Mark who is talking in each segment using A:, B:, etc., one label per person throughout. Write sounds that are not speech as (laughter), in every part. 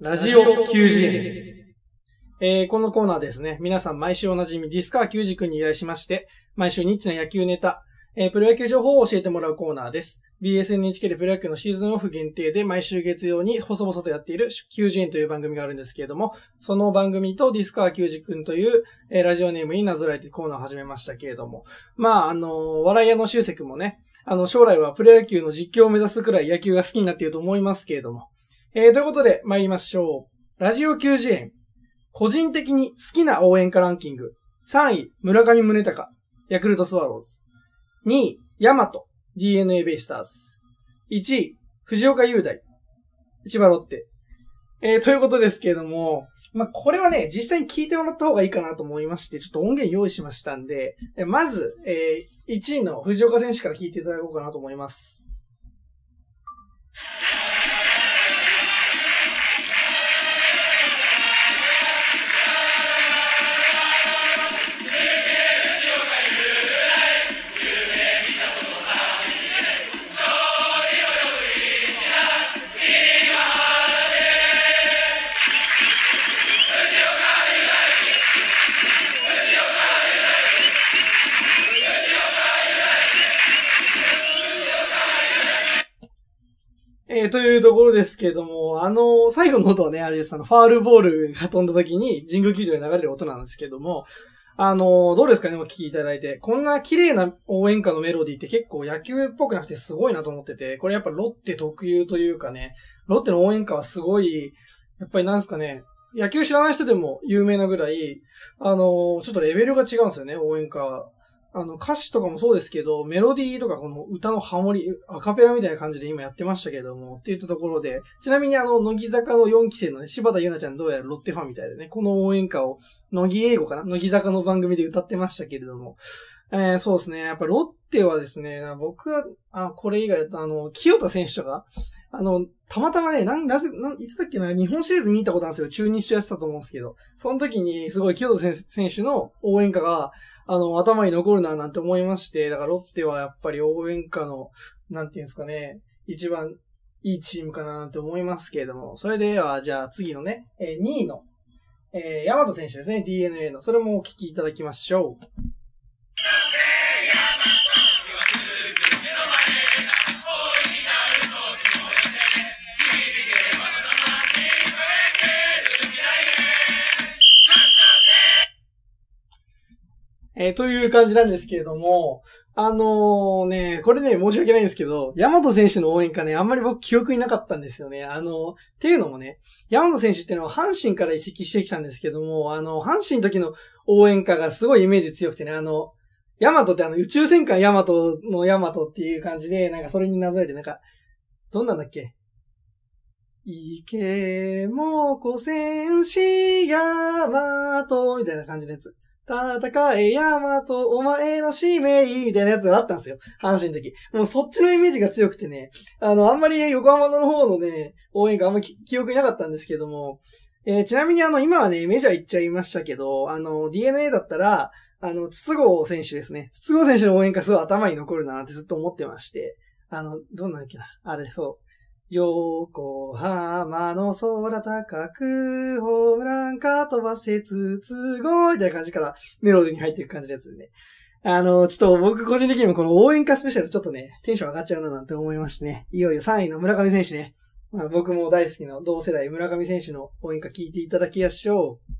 A: ラジオ90円。えー、このコーナーですね、皆さん毎週おなじみディスカー90時くんに依頼しまして、毎週ニッチな野球ネタ、えー、プロ野球情報を教えてもらうコーナーです。BSNHK でプロ野球のシーズンオフ限定で毎週月曜に細々とやっている90円という番組があるんですけれども、その番組とディスカー90くんという、えー、ラジオネームになぞらえてコーナーを始めましたけれども、まあ、あの、笑い屋の修くもね、あの、将来はプロ野球の実況を目指すくらい野球が好きになっていると思いますけれども、えー、ということで参りましょう。ラジオ90円。個人的に好きな応援歌ランキング。3位、村上宗隆、ヤクルトスワローズ。2位、ヤマト、DNA ベイスターズ。1位、藤岡雄大、千葉ロッテ。えー、ということですけれども、まあ、これはね、実際に聞いてもらった方がいいかなと思いまして、ちょっと音源用意しましたんで、まず、えー、1位の藤岡選手から聞いていただこうかなと思います。というところですけども、あの、最後の音はね、あれです、あの、ファールボールが飛んだ時に神宮球場で流れる音なんですけども、あの、どうですかね、お聞きいただいて。こんな綺麗な応援歌のメロディーって結構野球っぽくなくてすごいなと思ってて、これやっぱロッテ特有というかね、ロッテの応援歌はすごい、やっぱりなんですかね、野球知らない人でも有名なぐらい、あの、ちょっとレベルが違うんですよね、応援歌あの、歌詞とかもそうですけど、メロディーとかこの歌のハモリ、アカペラみたいな感じで今やってましたけども、って言ったところで、ちなみにあの、乃木坂の4期生のね、柴田ゆなちゃんどうやらロッテファンみたいでね、この応援歌を、乃木英語かな？乃木坂の番組で歌ってましたけれども、えー、そうですね。やっぱロッテはですね、僕は、あ、これ以外だと、あの、清田選手とか、あの、たまたまね、なん、なぜ、なん、いつだっけな、日本シリーズ見たことあるんですよ。中日とやってたと思うんですけど、その時に、すごい清田選手の応援歌が、あの、頭に残るななんて思いまして、だからロッテはやっぱり応援歌の、なんていうんですかね、一番いいチームかななんて思いますけれども、それでは、じゃあ次のね、えー、2位の、えー、ヤマト選手ですね、DNA の。それもお聞きいただきましょう。えー、という感じなんですけれども、あのー、ね、これね、申し訳ないんですけど、ヤマト選手の応援歌ね、あんまり僕記憶になかったんですよね。あの、っていうのもね、ヤマト選手っていうのは阪神から移籍してきたんですけども、あの、阪神の時の応援歌がすごいイメージ強くてね、あの、ヤマトってあの、宇宙戦艦ヤマトのヤマトっていう感じで、なんかそれになぞらえて、なんか、どんなんだっけ？いけもこ戦士ヤマトみたいな感じのやつ。戦え、ヤマト、お前の使命、みたいなやつがあったんですよ。阪神の時。もうそっちのイメージが強くてね、あの、あんまり横浜の方のね、応援があんまり記憶になかったんですけども、えー、ちなみにあの、今はね、メジャー行っちゃいましたけど、あの、DNA だったら、あの、筒香選手ですね。筒香選手の応援歌すごい頭に残るなってずっと思ってまして、あの、どんなんだっけな。あれ、そう。横浜の空高く、ホームランか飛ばせつつごいみたいな感じからメロディーに入っていく感じのやつでね。あの、ちょっと僕個人的にもこの応援歌スペシャルちょっとね、テンション上がっちゃうななんて思いましてね。いよいよ3位の村上選手ね。まあ、僕も大好きな同世代村上選手の応援歌聞いていただきましょう。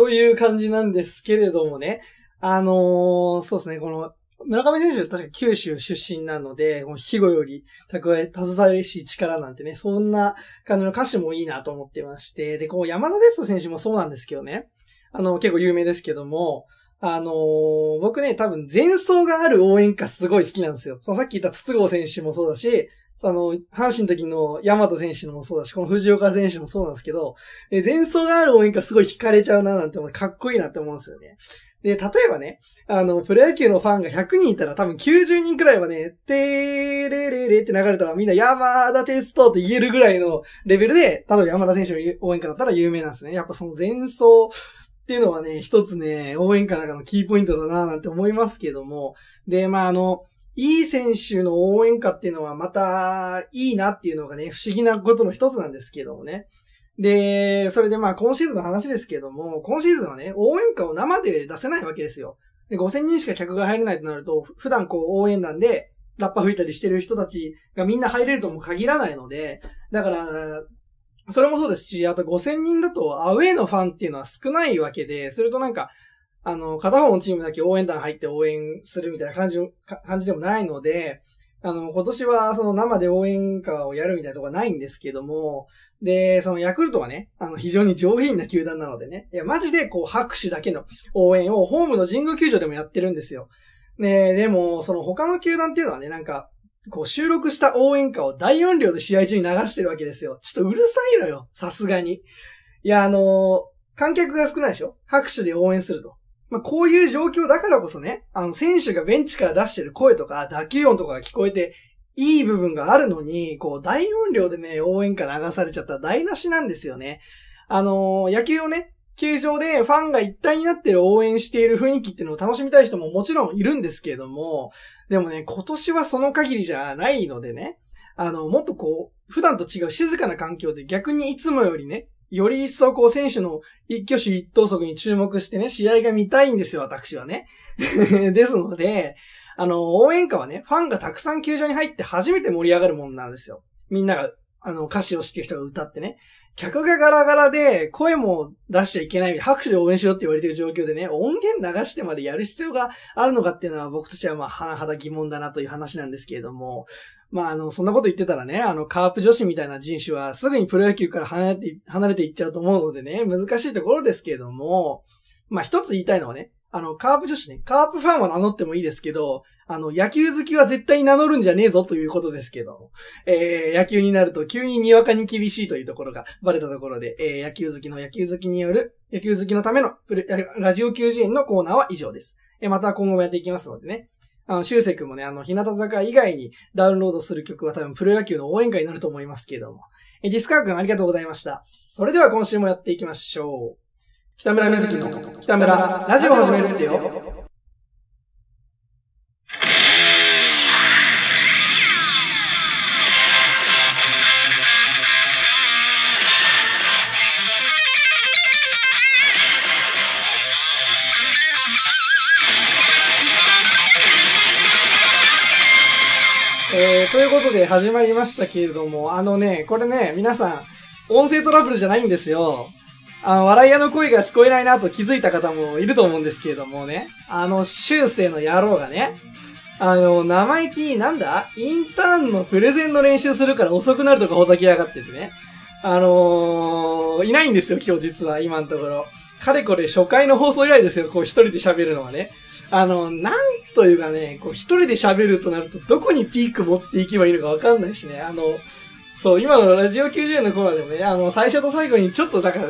A: という感じなんですけれどもね。あのー、そうですね、この、村上選手、確か九州出身なので、この肥後より蓄え、携えし力なんてね、そんな感じの歌詞もいいなと思ってまして、で、こう山田哲人選手もそうなんですけどね、あの、結構有名ですけども、あのー、僕ね、多分前奏がある応援歌すごい好きなんですよ。そのさっき言った筒香選手もそうだし、その、阪神の時の大和選手のもそうだし、この藤岡選手もそうなんですけど、前奏がある応援歌すごい惹かれちゃうななんて思う。かっこいいなって思うんですよね。で、例えばね、あの、プロ野球のファンが100人いたら多分90人くらいはね、てーれれれって流れたらみんな山田テストって言えるぐらいのレベルで、例えば山田選手の応援歌だったら有名なんですね。やっぱその前奏っていうのはね、一つね、応援歌の中のキーポイントだななんて思いますけども、で、まああの、いい選手の応援歌っていうのはまたいいなっていうのがね、不思議なことの一つなんですけどもね。で、それでまあ今シーズンの話ですけども、今シーズンはね、応援歌を生で出せないわけですよ。で、5000人しか客が入れないとなると、普段こう応援団でラッパ吹いたりしてる人たちがみんな入れるとも限らないので、だから、それもそうですし、あと5000人だとアウェイのファンっていうのは少ないわけで、するとなんか、あの、片方のチームだけ応援団入って応援するみたいな感じ、感じでもないので、あの、今年はその生で応援歌をやるみたいなとこはないんですけども、で、そのヤクルトはね、あの、非常に上品な球団なのでね、いや、マジでこう拍手だけの応援をホームの神宮球場でもやってるんですよ。ねでも、その他の球団っていうのはね、なんか、こう収録した応援歌を大音量で試合中に流してるわけですよ。ちょっとうるさいのよ、さすがに。いや、あのー、観客が少ないでしょ？拍手で応援すると。まあ、こういう状況だからこそね、あの、選手がベンチから出してる声とか、打球音とかが聞こえて、いい部分があるのに、こう、大音量でね、応援歌流されちゃったら台無しなんですよね。あのー、野球をね、球場でファンが一体になってる応援している雰囲気っていうのを楽しみたい人ももちろんいるんですけれども、でもね、今年はその限りじゃないのでね、あの、もっとこう、普段と違う静かな環境で逆にいつもよりね、より一層こう選手の一挙手一投足に注目してね、試合が見たいんですよ、私はね。(laughs) ですので、あの、応援歌はね、ファンがたくさん球場に入って初めて盛り上がるもんなんですよ。みんなが、あの、歌詞を知ってる人が歌ってね。客がガラガラで声も出しちゃいけない、拍手で応援しろって言われてる状況でね、音源流してまでやる必要があるのかっていうのは僕としてはまあ、甚だ疑問だなという話なんですけれども、まあ、あの、そんなこと言ってたらね、あの、カープ女子みたいな人種はすぐにプロ野球から離れて、離れていっちゃうと思うのでね、難しいところですけれども、まあ、一つ言いたいのはね、あの、カープ女子ね、カープファンは名乗ってもいいですけど、あの、野球好きは絶対に名乗るんじゃねえぞということですけど、えー、野球になると急ににわかに厳しいというところがバレたところで、えー、野球好きの野球好きによる、野球好きのためのラジオ球児園のコーナーは以上です。えー、また今後もやっていきますのでね、あの、修正君もね、あの、日向坂以外にダウンロードする曲は多分プロ野球の応援歌になると思いますけども。えー、ディスカー君ありがとうございました。それでは今週もやっていきましょう。北村瑞希の北村ラジオ始めるってよ。えー、ということで始まりましたけれども、あのね、これね、皆さん、音声トラブルじゃないんですよ。あの、笑い屋の声が聞こえないなと気づいた方もいると思うんですけれどもね。あの、修正の野郎がね、あの、生意気なんだ？インターンのプレゼンの練習するから遅くなるとかほざきやがっててね。あのー、いないんですよ、今日実は、今のところ。かれこれ初回の放送以来ですよ、こう一人で喋るのはね。あの、なんというかね、こう一人で喋るとなるとどこにピーク持っていけばいいのかわかんないしね。あの、そう、今のラジオ90円のコーナーでもね、あの、最初と最後にちょっとだから、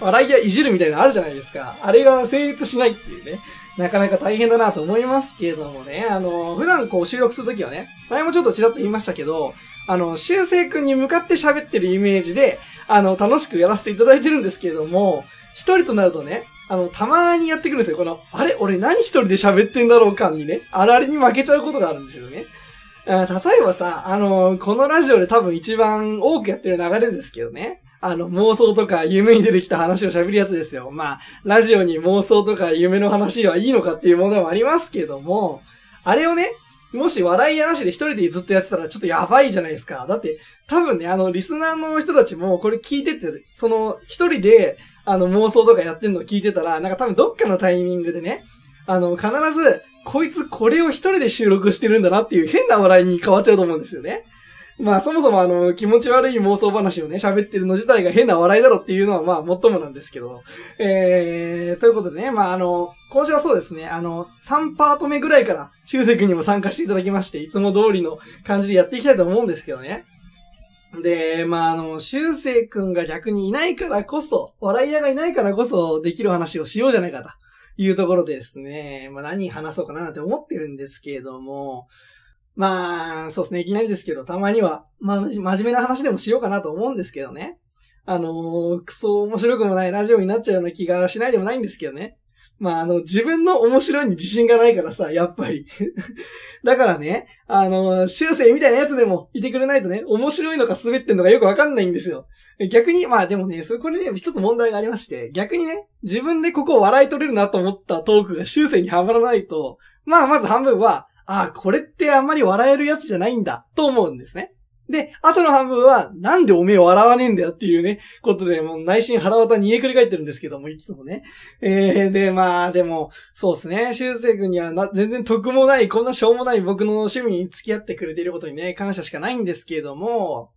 A: 笑いやいじるみたいなのあるじゃないですか。あれが成立しないっていうね。なかなか大変だなと思いますけれどもね。あの、普段こう収録するときはね、前もちょっとちらっと言いましたけど、あの、修正くんに向かって喋ってるイメージで、あの、楽しくやらせていただいてるんですけれども、一人となるとね、あの、たまにやってくるんですよ。この、あれ俺何一人で喋ってんだろう感にね。あれあれに負けちゃうことがあるんですよね。例えばさ、あの、このラジオで多分一番多くやってる流れですけどね。あの、妄想とか夢に出てきた話を喋るやつですよ。まあ、ラジオに妄想とか夢の話はいいのかっていう問題もありますけども、あれをね、もし笑いやなしで一人でずっとやってたらちょっとやばいじゃないですか。だって、多分ね、あの、リスナーの人たちもこれ聞いてて、その、一人であの、妄想とかやってんのを聞いてたら、なんか多分どっかのタイミングでね、あの、必ず、こいつこれを一人で収録してるんだなっていう変な笑いに変わっちゃうと思うんですよね。まあそもそもあの、気持ち悪い妄想話をね、喋ってるの自体が変な笑いだろっていうのはまあ、もっともなんですけど。えー、ということでね、まああの、今週はそうですね、あの、3パート目ぐらいから、修正君にも参加していただきまして、いつも通りの感じでやっていきたいと思うんですけどね。で、まあ、あの、修正くんが逆にいないからこそ、笑い屋がいないからこそできる話をしようじゃないかというところですね、まあ何話そうかななんて思ってるんですけれども、まあ、そうですね。いきなりですけど、たまには、まあ、真面目な話でもしようかなと思うんですけどね。あのー、クソ面白くもないラジオになっちゃうような気がしないでもないんですけどね。まあ、あの、自分の面白いに自信がないからさ、やっぱり。(laughs) だからね、あの、修正みたいなやつでもいてくれないとね、面白いのか滑ってんのかよくわかんないんですよ。逆に、まあでもね、それこれね、一つ問題がありまして、逆にね、自分でここを笑い取れるなと思ったトークが修正にはまらないと、まあまず半分は、ああ、これってあんまり笑えるやつじゃないんだ、と思うんですね。で、後の半分は、なんでおめえ笑わねえんだよっていうね、ことで、もう内心腹渡にえくり返ってるんですけども、いつもね。えー、で、まあ、でも、そうですね、修正君にはな、全然得もない、こんなしょうもない僕の趣味に付き合ってくれていることにね、感謝しかないんですけども、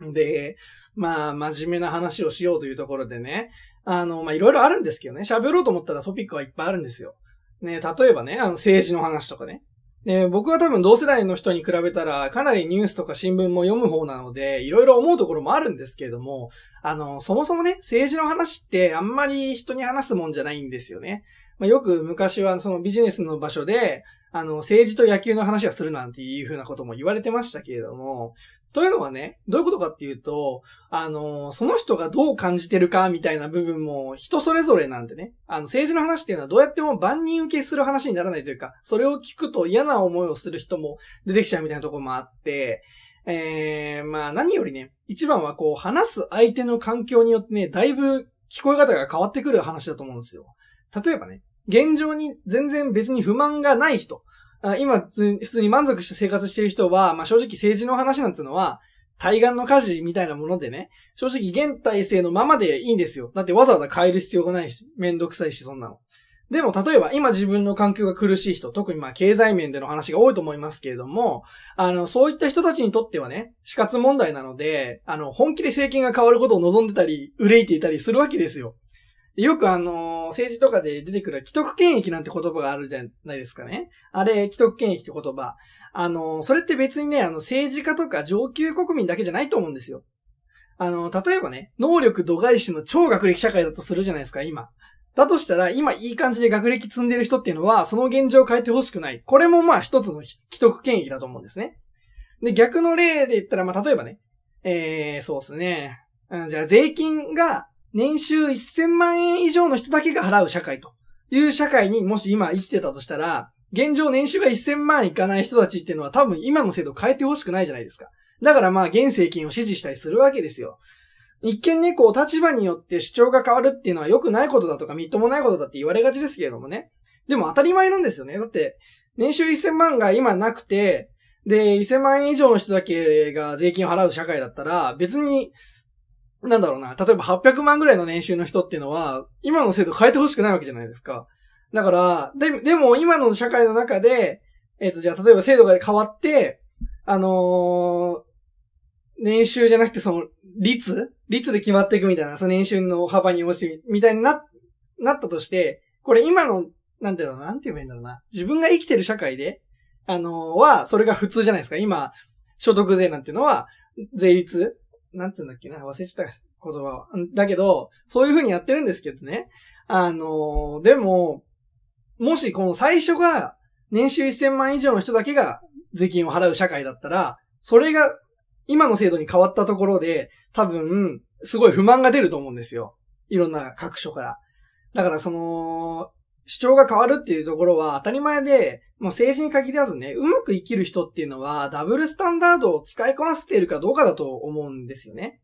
A: で、まあ、真面目な話をしようというところでね、あの、まあ、いろいろあるんですけどね、喋ろうと思ったらトピックはいっぱいあるんですよ。ね、例えばね、あの、政治の話とかね。で、僕は多分同世代の人に比べたら、かなりニュースとか新聞も読む方なので、いろいろ思うところもあるんですけれども、あの、そもそもね、政治の話ってあんまり人に話すもんじゃないんですよね。まあ、よく昔はそのビジネスの場所で、あの、政治と野球の話はするなんていうふうなことも言われてましたけれども、というのはね、どういうことかっていうと、あの、その人がどう感じてるかみたいな部分も人それぞれなんでね。あの、政治の話っていうのはどうやっても万人受けする話にならないというか、それを聞くと嫌な思いをする人も出てきちゃうみたいなところもあって、えー、まあ何よりね、一番はこう話す相手の環境によってね、だいぶ聞こえ方が変わってくる話だと思うんですよ。例えばね、現状に全然別に不満がない人。今、普通に満足して生活してる人は、まあ正直政治の話なんていうのは、対岸の火事みたいなものでね、正直現体制のままでいいんですよ。だってわざわざ変える必要がないし、めんどくさいし、そんなの。でも、例えば、今自分の環境が苦しい人、特にまあ、経済面での話が多いと思いますけれども、あの、そういった人たちにとってはね、死活問題なので、あの、本気で政権が変わることを望んでたり、憂いていたりするわけですよ。よくあの、政治とかで出てくる既得権益なんて言葉があるじゃないですかね。あれ、既得権益って言葉。あの、それって別にね、あの、政治家とか上級国民だけじゃないと思うんですよ。あの、例えばね、能力度外視の超学歴社会だとするじゃないですか、今。だとしたら、今いい感じで学歴積んでる人っていうのは、その現状を変えてほしくない。これもまあ一つの既得権益だと思うんですね。で、逆の例で言ったら、まあ例えばね、えー、そうですね。うん、じゃあ税金が年収1000万円以上の人だけが払う社会という社会にもし今生きてたとしたら、現状年収が1000万いかない人たちっていうのは多分今の制度変えてほしくないじゃないですか。だからまあ現政権を支持したりするわけですよ。一見ね、こう立場によって主張が変わるっていうのは良くないことだとかみっともないことだって言われがちですけれどもね。でも当たり前なんですよね。だって、年収1000万が今なくて、で、1000万円以上の人だけが税金を払う社会だったら、別になんだろうな、例えば800万ぐらいの年収の人っていうのは、今の制度変えてほしくないわけじゃないですか。だから、で、でも今の社会の中で、えっ、ー、と、じゃあ例えば制度が変わって、あのー、年収じゃなくてその、率？率で決まっていくみたいな、その年収の幅に応じてみたいにな、なったとして、これ今の、なんだろうな、なんて言えばいいんだろうな。自分が生きてる社会で、あのー、は、それが普通じゃないですか。今、所得税なんていうのは、税率なんつうんだっけな、忘れちゃった言葉は。だけど、そういう風にやってるんですけどね。あの、でも、もしこの最初が年収1000万以上の人だけが税金を払う社会だったら、それが今の制度に変わったところで、多分、すごい不満が出ると思うんですよ。いろんな各所から。だからその、主張が変わるっていうところは当たり前で、もう政治に限らずね、うまく生きる人っていうのは、ダブルスタンダードを使いこなせているかどうかだと思うんですよね。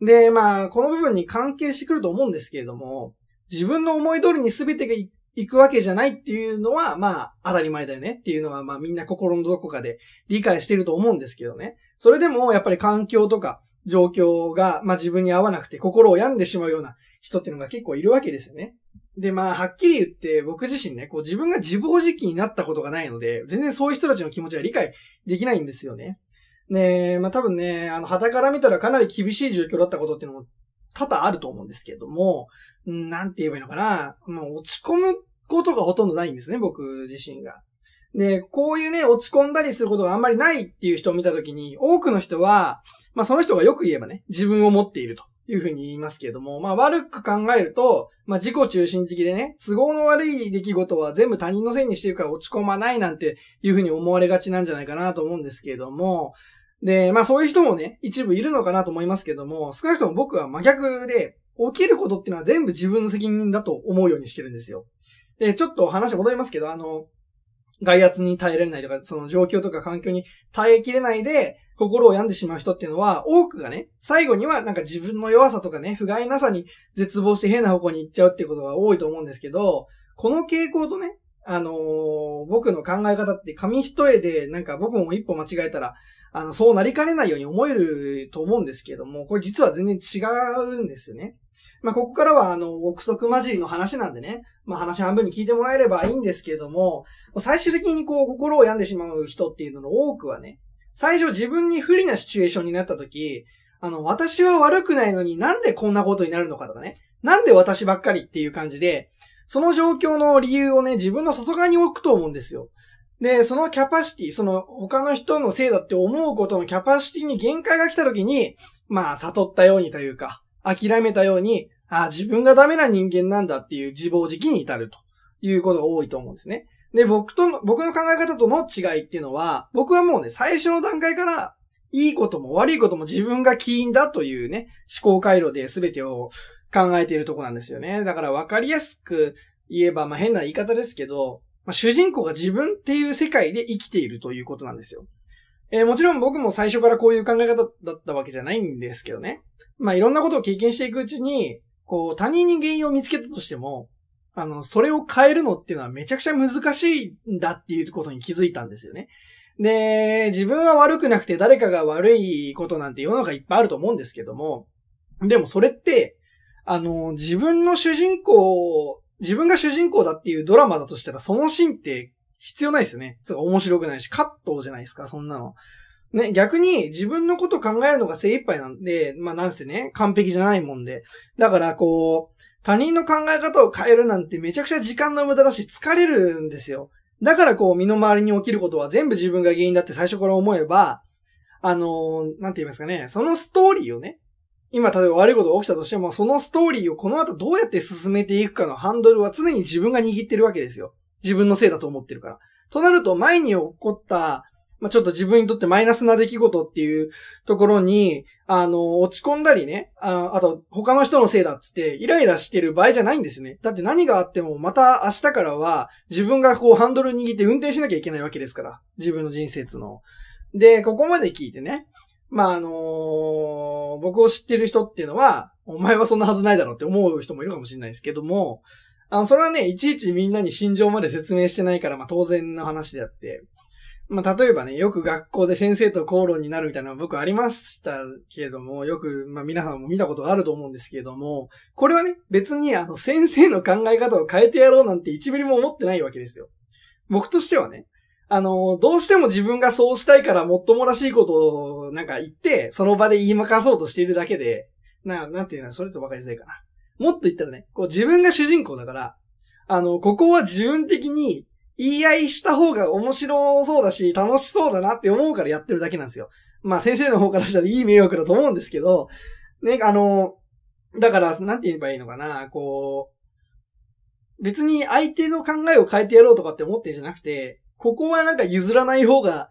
A: で、まあ、この部分に関係してくると思うんですけれども、自分の思い通りに全てがいくわけじゃないっていうのは、まあ、当たり前だよねっていうのは、まあみんな心のどこかで理解してると思うんですけどね。それでも、やっぱり環境とか状況が、まあ自分に合わなくて心を病んでしまうような人っていうのが結構いるわけですよね。で、まあ、はっきり言って、僕自身ね、こう自分が自暴自棄になったことがないので、全然そういう人たちの気持ちは理解できないんですよね。ねえまあ多分ね、あの、旗から見たらかなり厳しい状況だったことっていうのも多々あると思うんですけれども、なんて言えばいいのかな。もう落ち込むことがほとんどないんですね、僕自身が。で、こういうね、落ち込んだりすることがあんまりないっていう人を見たときに、多くの人は、まあその人がよく言えばね、自分を持っているというふうに言いますけれども、まあ悪く考えると、まあ自己中心的でね、都合の悪い出来事は全部他人のせいにしてるから落ち込まないなんていうふうに思われがちなんじゃないかなと思うんですけれども、で、まあそういう人もね、一部いるのかなと思いますけども、少なくとも僕は真逆で、起きることっていうのは全部自分の責任だと思うようにしてるんですよ。で、ちょっと話戻りますけど、あの、外圧に耐えられないとか、その状況とか環境に耐えきれないで、心を病んでしまう人っていうのは、多くがね、最後にはなんか自分の弱さとかね、不甲斐なさに絶望して変な方向に行っちゃうっていうことが多いと思うんですけど、この傾向とね、あのー、僕の考え方って紙一重で、なんか僕も一歩間違えたら、あの、そうなりかねないように思えると思うんですけども、これ実は全然違うんですよね。まあ、ここからは、あの、憶測混じりの話なんでね、まあ、話半分に聞いてもらえればいいんですけれども、最終的にこう、心を病んでしまう人っていうのの多くはね、最初自分に不利なシチュエーションになった時、あの、私は悪くないのになんでこんなことになるのかとかね、なんで私ばっかりっていう感じで、その状況の理由をね、自分の外側に置くと思うんですよ。で、そのキャパシティ、その他の人のせいだって思うことのキャパシティに限界が来た時に、まあ、悟ったようにというか、諦めたように、あ自分がダメな人間なんだっていう自暴自棄に至るということが多いと思うんですね。で、僕との、僕の考え方との違いっていうのは、僕はもうね、最初の段階から、いいことも悪いことも自分が起因だというね、思考回路で全てを考えているとこなんですよね。だから分かりやすく言えば、まあ変な言い方ですけど、まあ、主人公が自分っていう世界で生きているということなんですよ。えー、もちろん僕も最初からこういう考え方だったわけじゃないんですけどね。まあいろんなことを経験していくうちに、こう他人に原因を見つけたとしても、あの、それを変えるのっていうのはめちゃくちゃ難しいんだっていうことに気づいたんですよね。で、自分は悪くなくて誰かが悪いことなんて世の中いっぱいあると思うんですけども、でもそれって、あの、自分の主人公、自分が主人公だっていうドラマだとしたらそのシーンって必要ないですよね。つか面白くないし、カットじゃないですか、そんなの。ね、逆に自分のこと考えるのが精一杯なんで、まあなんせね、完璧じゃないもんで。だからこう、他人の考え方を変えるなんてめちゃくちゃ時間の無駄だし疲れるんですよ。だからこう身の回りに起きることは全部自分が原因だって最初から思えば、あのー、なんて言いますかね、そのストーリーをね、今例えば悪いことが起きたとしても、そのストーリーをこの後どうやって進めていくかのハンドルは常に自分が握ってるわけですよ。自分のせいだと思ってるから。となると前に起こったまあ、ちょっと自分にとってマイナスな出来事っていうところに、あの、落ち込んだりね、ああと、他の人のせいだっつって、イライラしてる場合じゃないんですね。だって何があっても、また明日からは、自分がこうハンドル握って運転しなきゃいけないわけですから。自分の人生つの。で、ここまで聞いてね。まあ、あのー、僕を知ってる人っていうのは、お前はそんなはずないだろうって思う人もいるかもしれないですけども、あの、それはね、いちいちみんなに心情まで説明してないから、まあ当然の話であって、まあ、例えばね、よく学校で先生と口論になるみたいなのは僕ありましたけれども、よく、まあ皆さんも見たことがあると思うんですけれども、これはね、別にあの先生の考え方を変えてやろうなんて1ミリも思ってないわけですよ。僕としてはね、あの、どうしても自分がそうしたいからもっともらしいことをなんか言って、その場で言いまかそうとしているだけで、な、なんていうのはそれと分かりづらいかな。もっと言ったらね、こう自分が主人公だから、あの、ここは自分的に言い合いした方が面白そうだし、楽しそうだなって思うからやってるだけなんですよ。まあ先生の方からしたらいい迷惑だと思うんですけど、ね、あの、だから、なんて言えばいいのかな、こう、別に相手の考えを変えてやろうとかって思ってんじゃなくて、ここはなんか譲らない方が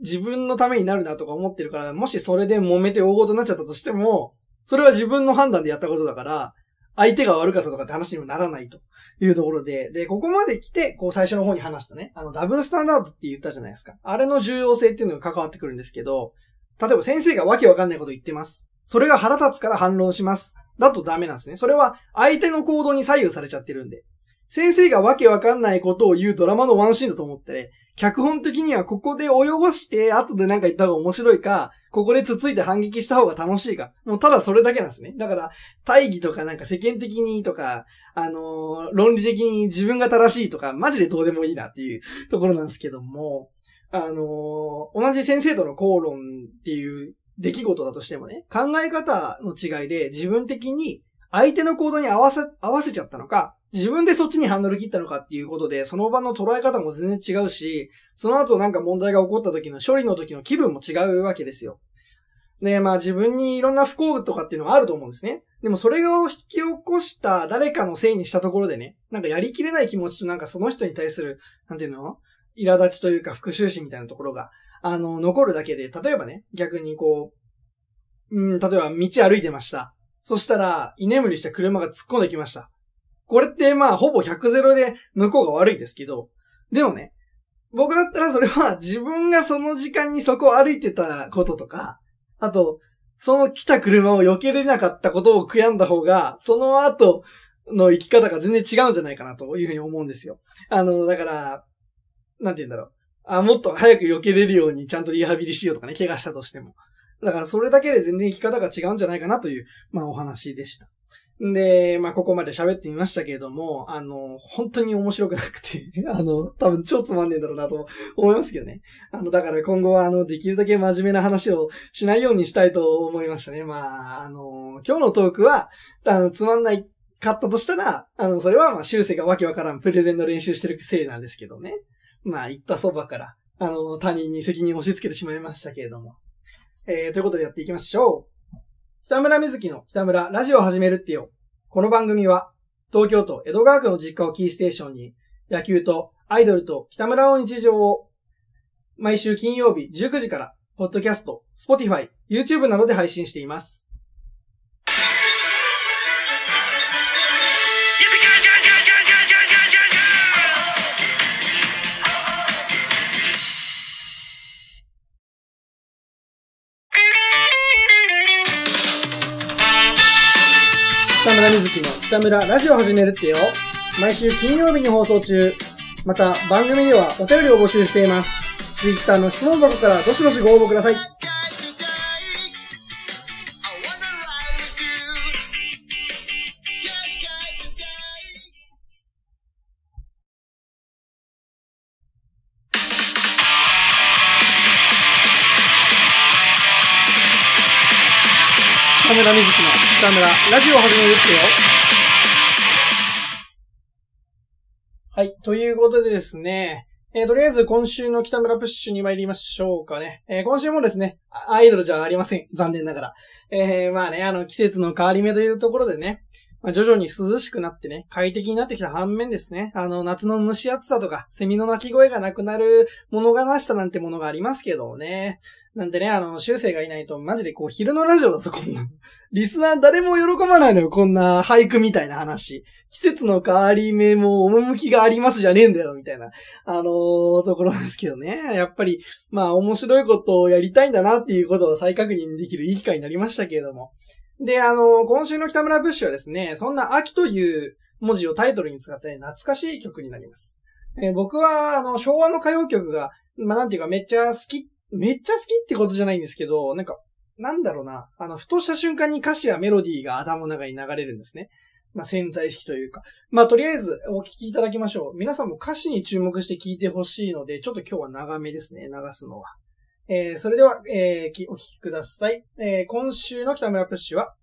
A: 自分のためになるなとか思ってるから、もしそれで揉めて大事になっちゃったとしても、それは自分の判断でやったことだから、相手が悪かったとかって話にもならないというところで、で、ここまで来て、こう最初の方に話したね、あの、ダブルスタンダードって言ったじゃないですか。あれの重要性っていうのが関わってくるんですけど、例えば先生がわけわかんないこと言ってます。それが腹立つから反論します。だとダメなんですね。それは相手の行動に左右されちゃってるんで。先生がわけわかんないことを言うドラマのワンシーンだと思って、脚本的にはここで泳がして、後でなんか言った方が面白いか、ここでつついて反撃した方が楽しいか。もうただそれだけなんですね。だから、大義とかなんか世間的にとか、あのー、論理的に自分が正しいとか、マジでどうでもいいなっていうところなんですけども、あのー、同じ先生との口論っていう出来事だとしてもね、考え方の違いで自分的に相手の行動に合わせ、合わせちゃったのか、自分でそっちにハンドル切ったのかっていうことで、その場の捉え方も全然違うし、その後なんか問題が起こった時の処理の時の気分も違うわけですよ。ねまあ自分にいろんな不幸とかっていうのはあると思うんですね。でもそれを引き起こした誰かのせいにしたところでね、なんかやりきれない気持ちとなんかその人に対する、なんていうの？苛立ちというか復讐心みたいなところが、あの、残るだけで、例えばね、逆にこう、うん、例えば道歩いてました。そしたら、居眠りした車が突っ込んできました。これってまあ、ほぼ100ゼロで向こうが悪いですけど、でもね、僕だったらそれは (laughs) 自分がその時間にそこを歩いてたこととか、あと、その来た車を避けれなかったことを悔やんだ方が、その後の生き方が全然違うんじゃないかなというふうに思うんですよ。あの、だから、なんて言うんだろう。あ、もっと早く避けれるようにちゃんとリハビリしようとかね、怪我したとしても。だからそれだけで全然生き方が違うんじゃないかなという、まあお話でした。で、まあここまで喋ってみましたけれども、あの、本当に面白くなくて (laughs) あの、多分超つまんねえんだろうなと思いますけどね。あの、だから今後はあの、できるだけ真面目な話をしないようにしたいと思いましたね。まあ、あの、今日のトークは、あの、つまんないかったとしたら、あの、それはまあ、修正がわけわからんプレゼンの練習してるせいなんですけどね。まあ、言ったそばから、あの、他人に責任を押し付けてしまいましたけれども。えー、ということでやっていきましょう。北村瑞希の北村ラジオを始めるってよ。この番組は、東京都江戸川区の実家をキーステーションに、野球とアイドルと北村の日常を、毎週金曜日19時から、ポッドキャスト、 Spotify、YouTube などで配信しています。村瑞希の北村ラジオ始めるってよ。毎週金曜日に放送中。また、番組ではお便りを募集しています。Twitter の質問箱からどしどしご応募ください。北村瑞希の北村、ラジオを始めるってよ。はい。ということでですね、えー、とりあえず今週の北村プッシュに参りましょうかね。えー、今週もですね、アイドルじゃありません。残念ながら。えー、まあね、あの、季節の変わり目というところでね、まあ、徐々に涼しくなってね、快適になってきた反面ですね、あの、夏の蒸し暑さとか、セミの鳴き声がなくなる物悲しさなんてものがありますけどね。なんでね、あの、修正がいないと、マジでこう、昼のラジオだぞ、こんな。(laughs) リスナー誰も喜ばないのよ、こんな俳句みたいな話。季節の変わり目も趣がありますじゃねえんだよ、みたいな、あのー、ところですけどね。やっぱり、まあ、面白いことをやりたいんだなっていうことを再確認できるいい機会になりましたけれども。で、あのー、今週の北村ブッシュはですね、そんな秋という文字をタイトルに使って懐かしい曲になります。えー、僕は、あの、昭和の歌謡曲が、まあ、なんていうかめっちゃ好きめっちゃ好きってことじゃないんですけど、なんか、なんだろうな。あの、ふとした瞬間に歌詞やメロディーが頭の中に流れるんですね。まあ、潜在意識というか。まあ、とりあえずお聞きいただきましょう。皆さんも歌詞に注目して聞いてほしいので、ちょっと今日は長めですね、流すのは。えー、それでは、えー、お聞きください。えー、今週の北村プッシュは、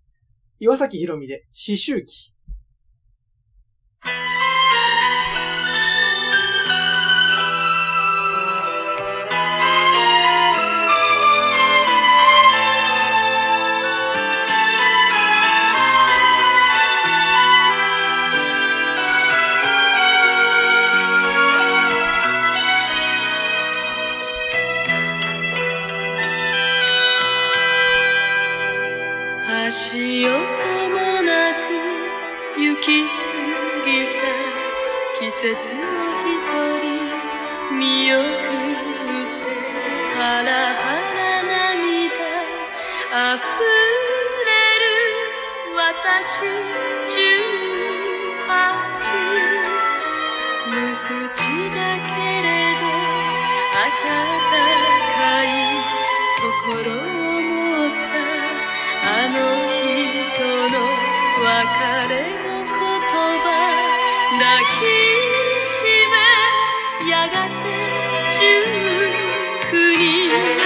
A: 岩崎宏美で、思春期。
B: 足音もなく行き過ぎた季節を一人見送ってハラハラ涙溢れる私十八無口だけれど別れの言葉抱きしめやがて19人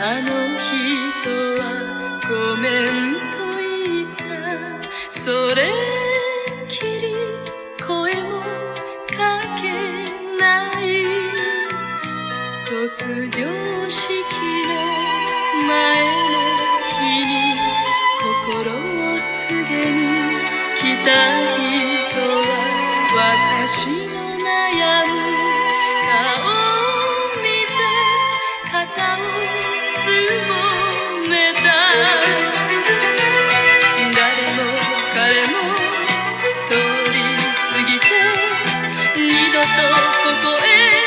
B: あの人はごめんと言った。それとここへ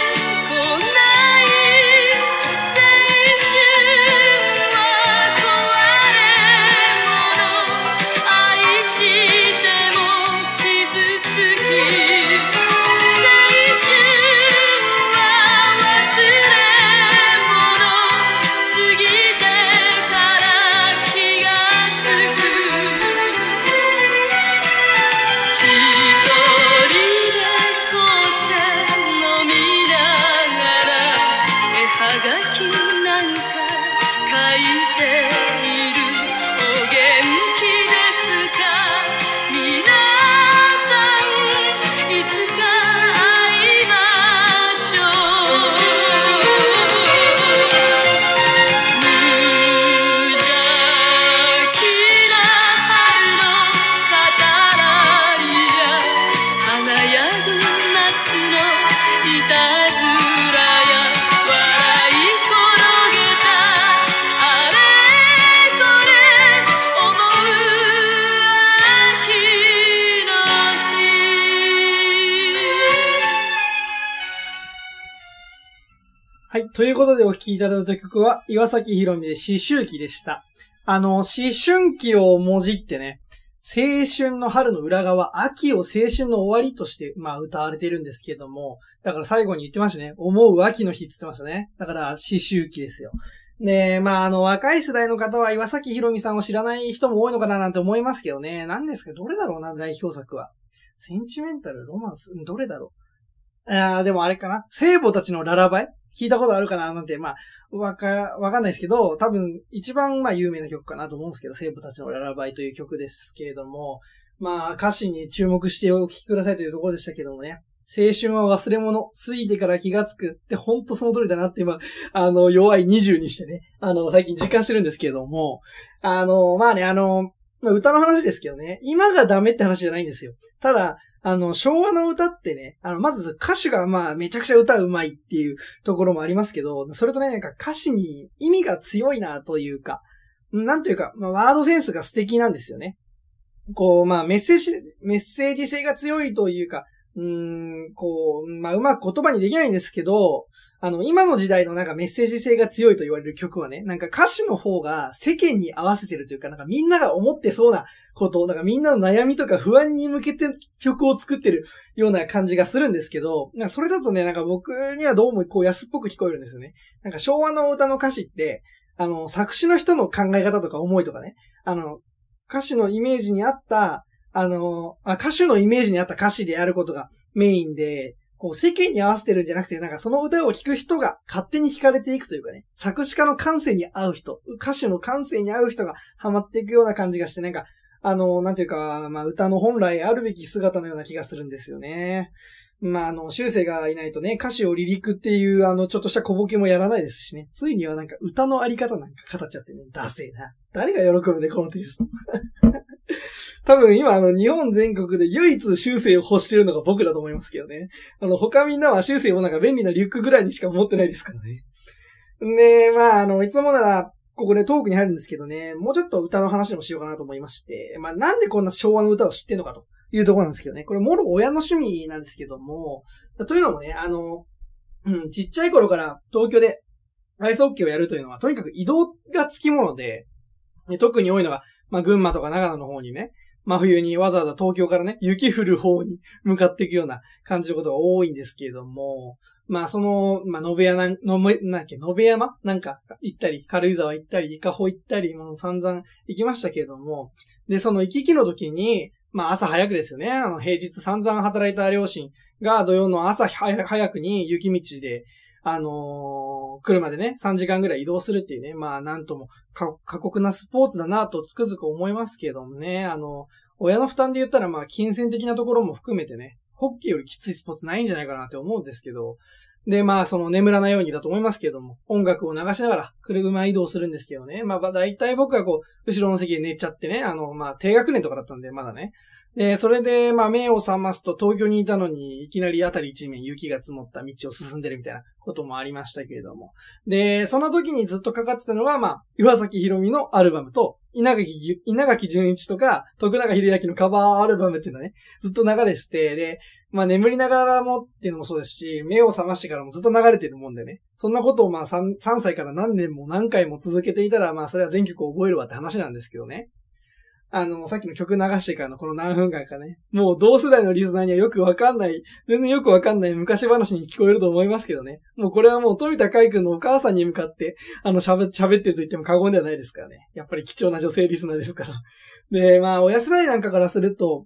A: 聴いただいた曲は、岩崎宏美で思春期でした。あの、思春期をもじってね、青春の春の裏側、秋を青春の終わりとして、まあ歌われてるんですけども、だから最後に言ってましたね。思う秋の日って言ってましたね。だから思春期ですよ。で、まああの、若い世代の方は岩崎宏美さんを知らない人も多いのかななんて思いますけどね。何ですかどれだろうな、代表作は。センチメンタル、ロマンス、どれだろう。ああ、でもあれかな。聖母たちのララバイ聞いたことあるかななんて、まあ、わか、わかんないですけど、多分、一番、まあ、有名な曲かなと思うんですけど、聖母たちのララバイという曲ですけれども、まあ、歌詞に注目してお聴きくださいというところでしたけどもね。青春は忘れ物、過ぎてから気がつくって、ほんとその通りだなって今、あの、弱い20にしてね、あの、最近実感してるんですけれども、あの、まあね、あの、まあ、歌の話ですけどね、今がダメって話じゃないんですよ。ただ、あの、昭和の歌ってね、あの、まず歌手がまあ、めちゃくちゃ歌うまいっていうところもありますけど、それとね、なんか歌詞に意味が強いなというか、なんというか、まあ、ワードセンスが素敵なんですよね。こう、まあ、メッセージ、メッセージ性が強いというか、うん、こう、まあ、うまく言葉にできないんですけど、あの、今の時代のなんかメッセージ性が強いと言われる曲はね、なんか歌詞の方が世間に合わせてるというか、なんかみんなが思ってそうなこと、なんかみんなの悩みとか不安に向けて曲を作ってるような感じがするんですけど、なんかそれだとね、なんか僕にはどうもこう安っぽく聞こえるんですよね。なんか昭和の歌の歌詞って、あの、作詞の人の考え方とか思いとかね、あの、歌詞のイメージに合った、あの、あ歌手のイメージに合った歌詞であることがメインで、こう世間に合わせてるんじゃなくて、なんかその歌を聴く人が勝手に惹かれていくというかね、作詞家の感性に合う人、歌手の感性に合う人がハマっていくような感じがして、なんか、あの、なんていうか、まあ歌の本来あるべき姿のような気がするんですよね。まあ、あの、修正がいないとね、歌詞を離陸っていう、あの、ちょっとした小ボケもやらないですしね。ついにはなんか歌のあり方なんか語っちゃってね、ダセえな。誰が喜ぶんで、このテスト。(laughs) 多分今、あの、日本全国で唯一修正を欲してるのが僕だと思いますけどね。あの、他みんなは修正をなんか便利なリュックぐらいにしか持ってないですからね。で、まあ、あの、いつもなら、ここでトークに入るんですけどね、もうちょっと歌の話もしようかなと思いまして、まあ、なんでこんな昭和の歌を知ってんのかというところなんですけどね。これ、もろ親の趣味なんですけども、というのもね、あの、うん、ちっちゃい頃から東京でアイスホッケーをやるというのは、とにかく移動がつきもので、特に多いのが、まあ、群馬とか長野の方にね、真冬にわざわざ東京からね、雪降る方に向かっていくような感じのことが多いんですけれども、まあその、まあ、延山、のめ、なんだっけ、延山？なんか行ったり、軽井沢行ったり、伊香保行ったり、もう散々行きましたけれども、で、その行き来の時に、まあ朝早くですよね。あの、平日散々働いた両親が土曜の朝早くに雪道で、あのー、車でね、3時間ぐらい移動するっていうね、まあなんとも過酷なスポーツだなとつくづく思いますけどもね、あの、親の負担で言ったらまあ金銭的なところも含めてね、ホッケーよりきついスポーツないんじゃないかなって思うんですけど、で、まあ、その眠らないようにだと思いますけども、音楽を流しながら車移動するんですけどね。まあ、だいたい僕はこう、後ろの席で寝ちゃってね、あの、まあ、低学年とかだったんで、まだね。で、それで、まあ、目を覚ますと東京にいたのに、いきなりあたり一面雪が積もった道を進んでるみたいなこともありましたけれども。で、その時にずっとかかってたのが、まあ、岩崎宏美のアルバムと、稲垣、稲垣淳一とか、徳永秀明のカバーアルバムっていうのね、ずっと流れてて、で、まあ眠りながらもっていうのもそうですし、目を覚ましてからもずっと流れてるもんでね。そんなことをまあ 3, 3歳から何年も何回も続けていたら、まあそれは全曲を覚えるわって話なんですけどね。あの、さっきの曲流してからのこの何分間かね、もう同世代のリスナーにはよくわかんない、全然よくわかんない昔話に聞こえると思いますけどね。もうこれはもう富田海君のお母さんに向かって、あの、喋、ってると言っても過言ではないですからね。やっぱり貴重な女性リスナーですから。で、まあ、親世代なんかからすると、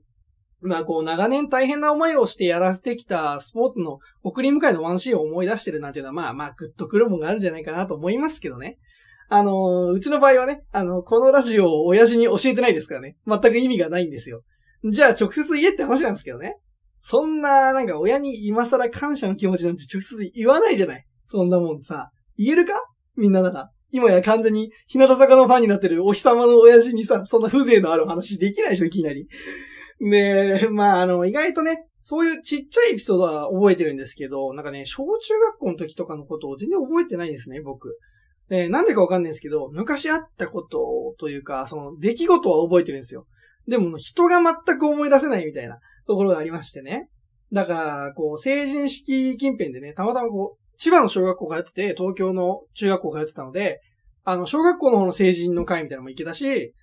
A: まあこう長年大変な思いをしてやらせてきたスポーツの送り迎えのワンシーンを思い出してるなんていうのはまあまあグッとくるもんがあるんじゃないかなと思いますけどね。あの、うちの場合はね、あの、このラジオを親父に教えてないですからね。全く意味がないんですよ。じゃあ直接言えって話なんですけどね。そんな、なんか親に今更感謝の気持ちなんて直接言わないじゃない。そんなもんさ。言えるか？みんななら。今や完全に日向坂のファンになってるお日様の親父にさ、そんな風情のある話できないでしょ、いきなり。で、まあ、あの、意外とね、そういうちっちゃいエピソードは覚えてるんですけど、なんかね、小中学校の時とかのことを全然覚えてないんですね、僕。で、なんでかわかんないんですけど、昔あったことというか、その出来事は覚えてるんですよ。でも、人が全く思い出せないみたいなところがありましてね。だから、こう、成人式近辺でね、たまたまこう、千葉の小学校通ってて、東京の中学校通ってたので、あの、小学校の方の成人の会みたいなのも行けたし、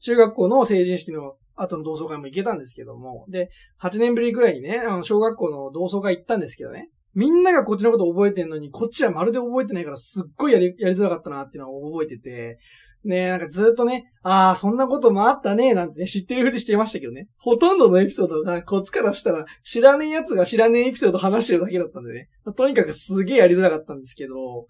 A: 中学校の成人式の後の同窓会も行けたんですけども、で、8年ぶりくらいにね、あの、小学校の同窓会行ったんですけどね。みんながこっちのこと覚えてんのに、こっちはまるで覚えてないからすっごいやり、やりづらかったなっていうのを覚えてて、ねなんかずっとね、ああ、そんなこともあったね、なんてね、知ってるふりしていましたけどね。ほとんどのエピソードが、こっちからしたら、知らねえやつが知らねえエピソード話してるだけだったんでね。とにかくすげえやりづらかったんですけど、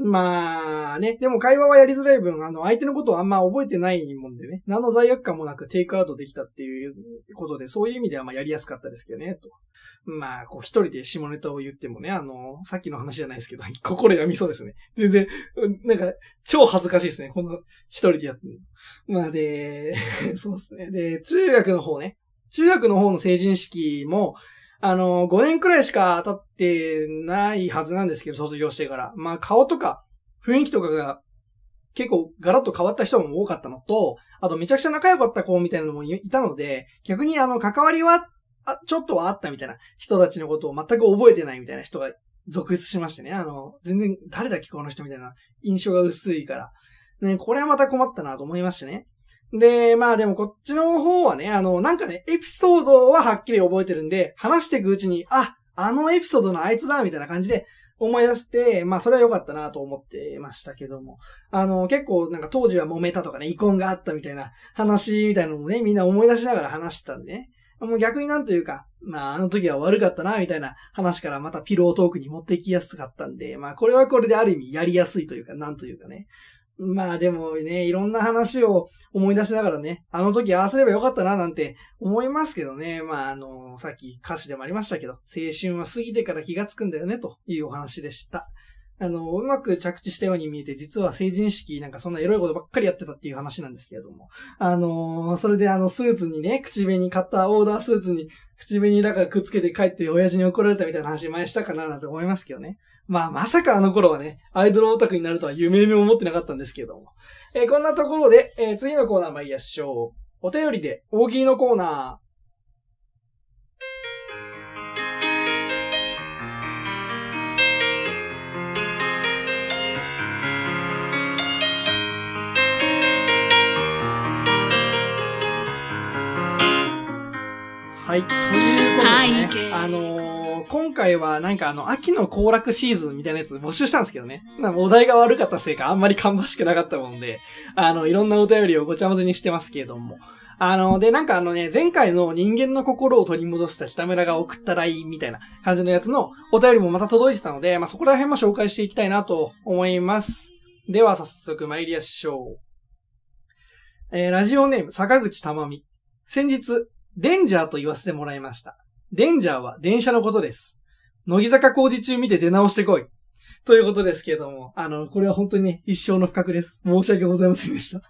A: まあね、でも会話はやりづらい分、あの、相手のことをあんま覚えてないもんでね、何の罪悪感もなくテイクアウトできたっていうことで、そういう意味ではまあやりやすかったですけどね、と。まあ、こう一人で下ネタを言ってもね、あの、さっきの話じゃないですけど、(laughs) 心やみそうですね。全然、なんか、超恥ずかしいですね。この一人でやってるまあで、(laughs) そうですね。で、中学の方ね。中学の方の成人式も、あの、5年くらいしか経ってないはずなんですけど、卒業してから。まあ、顔とか、雰囲気とかが、結構ガラッと変わった人も多かったのと、あとめちゃくちゃ仲良かった子みたいなのもいたので、逆にあの、関わりは、あ、ちょっとはあったみたいな人たちのことを全く覚えてないみたいな人が続出しましてね。あの、全然誰だっけこの人みたいな印象が薄いから。ね、これはまた困ったなと思いましてね。で、まあでもこっちの方はね、あの、なんかね、エピソードははっきり覚えてるんで、話していくうちに、あ、あのエピソードのあいつだみたいな感じで思い出して、まあそれは良かったなと思ってましたけども。あの、結構なんか当時は揉めたとかね、遺恨があったみたいな話みたいなのもね、みんな思い出しながら話してたんでね。もう逆になんというか、まああの時は悪かったな、みたいな話からまたピロートークに持ってきやすかったんで、まあこれはこれである意味やりやすいというか、なんというかね。まあでもね、いろんな話を思い出しながらね、あの時ああすればよかったななんて思いますけどね。まああの、さっき歌詞でもありましたけど、青春は過ぎてから気がつくんだよねというお話でした。あの、うまく着地したように見えて、実は成人式なんかそんなエロいことばっかりやってたっていう話なんですけれども。あのー、それであの、スーツにね、口紅買ったオーダースーツに、口紅だからくっつけて帰って親父に怒られたみたいな話前したかななんて思いますけどね。まあ、まさかあの頃はね、アイドルオタクになるとは夢夢も思ってなかったんですけども。えー、こんなところで、えー、次のコーナー参りましょう。お便りで大喜利のコーナー。はい。ということでね、あのー、今回はなんかあの、秋の行楽シーズンみたいなやつ募集したんですけどね。お題が悪かったせいかあんまり芳しくなかったもんで、あの、いろんなお便りをごちゃ混ぜにしてますけれども。あの、で、なんかあのね、前回の人間の心を取り戻した北村が送った LINE みたいな感じのやつのお便りもまた届いてたので、まあ、そこら辺も紹介していきたいなと思います。では、早速参りましょう。えー、ラジオネーム、坂口たまみ。先日、デンジャーと言わせてもらいました。デンジャーは電車のことです。乃木坂工事中見て出直してこい。ということですけれども、あの、これは本当にね、一生の不覚です。申し訳ございませんでした。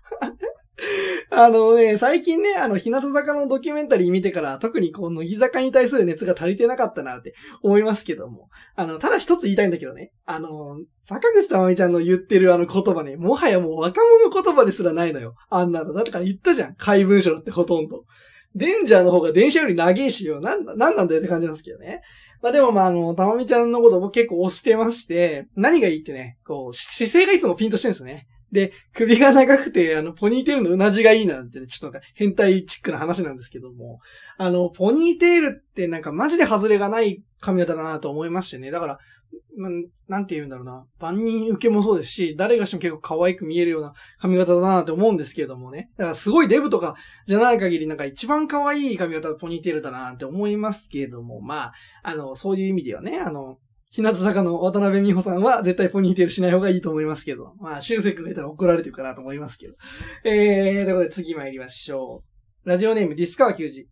A: (laughs) あのね、最近ね、あの、日向坂のドキュメンタリー見てから、特にこう、乃木坂に対する熱が足りてなかったなって思いますけども。あの、ただ一つ言いたいんだけどね。あの、坂口たまみちゃんの言ってるあの言葉ね、もはやもう若者言葉ですらないのよ。あんなの。だから言ったじゃん。怪文書だってほとんど。デンジャーの方が電車より長いしよ。なんだ、なんなんだよって感じなんですけどね。まあでもまああの、たまみちゃんのこと僕結構推してまして、何がいいってね、こう、姿勢がいつもピンとしてるんですね。で、首が長くて、あの、ポニーテールのうなじがいいなんてね、ちょっとなんか変態チックな話なんですけども、あの、ポニーテールってなんかマジで外れがない髪型だなと思いましてね。だから、まあなんて言うんだろうな。万人受けもそうですし、誰がしても結構可愛く見えるような髪型だなって思うんですけれどもね。だからすごいデブとかじゃない限りなんか一番可愛い髪型ポニーテールだなって思いますけれども、まあ、あの、そういう意味ではね、あの、日向坂の渡辺美穂さんは絶対ポニーテールしない方がいいと思いますけど、まあ、修正君がいたら怒られてるかなと思いますけど。えー、ということで次参りましょう。ラジオネームディスカー球児。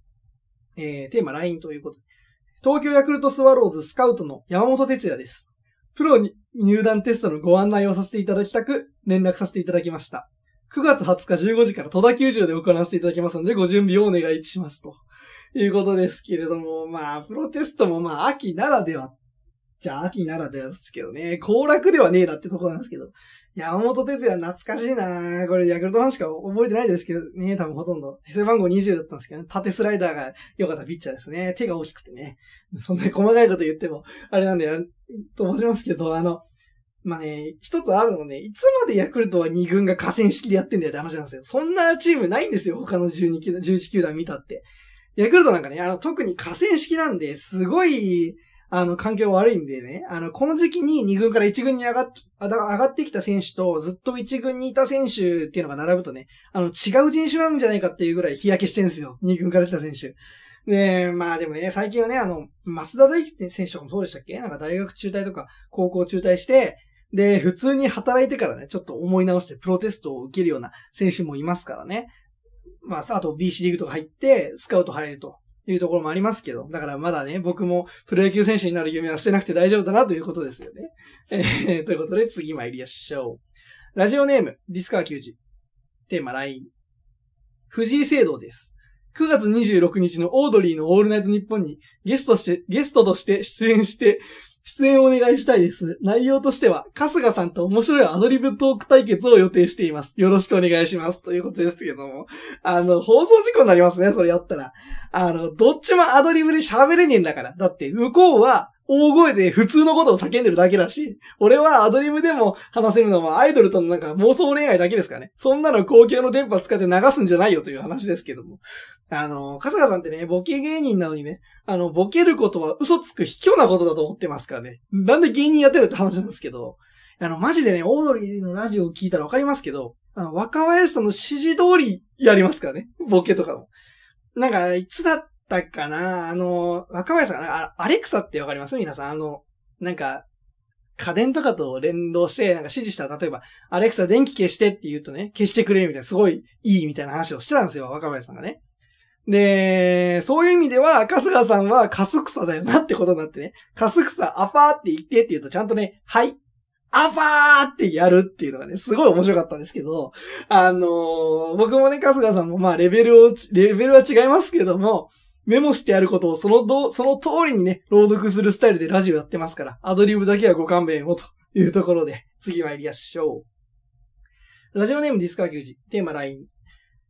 A: えー、テーマ LINE ということで。東京ヤクルトスワローズスカウトの山本哲也です。プロに入団テストのご案内をさせていただきたく、連絡させていただきました。9月20日15時から戸田球場で行わせていただきますので、ご準備をお願いします。ということですけれども、まあ、プロテストもまあ、秋ならではじゃあ、秋ならではですけどね、行楽ではねえなってとこなんですけど、山本哲也懐かしいなこれヤクルトファンしか覚えてないですけどね、多分ほとんど。背番号20だったんですけどね、縦スライダーが良かったピッチャーですね。手が大きくてね。そんな細かいこと言っても、あれなんで、と申しますけど、あの、まあね、一つあるのね、いつまでヤクルトは2軍が河川式でやってんだよって話なんですよ。そんなチームないんですよ、他の12球団、11球団見たって。ヤクルトなんかね、あの、特に河川式なんで、すごい、あの、環境悪いんでね、あの、この時期に2軍から1軍に上がっ、上がってきた選手と、ずっと1軍にいた選手っていうのが並ぶとね、あの、違う人種なんじゃないかっていうぐらい日焼けしてるんですよ。2軍から来た選手。で、まあでもね、最近はね、あの、増田大輝選手とかもそうでしたっけ？なんか大学中退とか、高校中退して、で、普通に働いてからね、ちょっと思い直してプロテストを受けるような選手もいますからね。まあ、あと BC リーグとか入って、スカウト入ると。いうところもありますけど、だからまだね、僕もプロ野球選手になる夢は捨てなくて大丈夫だなということですよね。ということで次参りましょう。ラジオネーム、ディスカー球児。テーマライン。藤井聖堂です。9月26日のオードリーのオールナイトニッポンにゲストして、ゲストとして出演して、出演をお願いしたいです。内容としては、春日さんと面白いアドリブトーク対決を予定しています。よろしくお願いします。ということですけども。あの、放送事故になりますね、それやったら。あの、どっちもアドリブで喋れねえんだから。だって、向こうは、大声で普通のことを叫んでるだけだし、俺はアドリブでも話せるのはアイドルとのなんか妄想恋愛だけですからね。そんなの公共の電波使って流すんじゃないよという話ですけども。あの、春日さんってね、ボケ芸人なのにね、あの、ボケることは嘘つく卑怯なことだと思ってますからね。なんで芸人やってるって話なんですけど、あの、マジでね、オードリーのラジオを聞いたらわかりますけど、あの、若林さんの指示通りやりますからね。ボケとかも。なんか、いつだったかなあの、若林さんが、アレクサってわかります？皆さん。あの、なんか、家電とかと連動して、なんか指示したら、例えば、アレクサ電気消してって言うとね、消してくれるみたいな、すごいいいみたいな話をしてたんですよ、若林さんがね。で、そういう意味では、春日さんはカスクサだよなってことになってね、カスクサアファーって言ってって言うとちゃんとね、はい、アファーってやるっていうのがね、すごい面白かったんですけど、あのー僕もね、春日さんもまあレベルを、レベルは違いますけども、メモしてあることをそのど、その通りにね、朗読するスタイルでラジオやってますから、アドリブだけはご勘弁をというところで、次参りましょう。ラジオネームディスカー球児、テーマ LINE。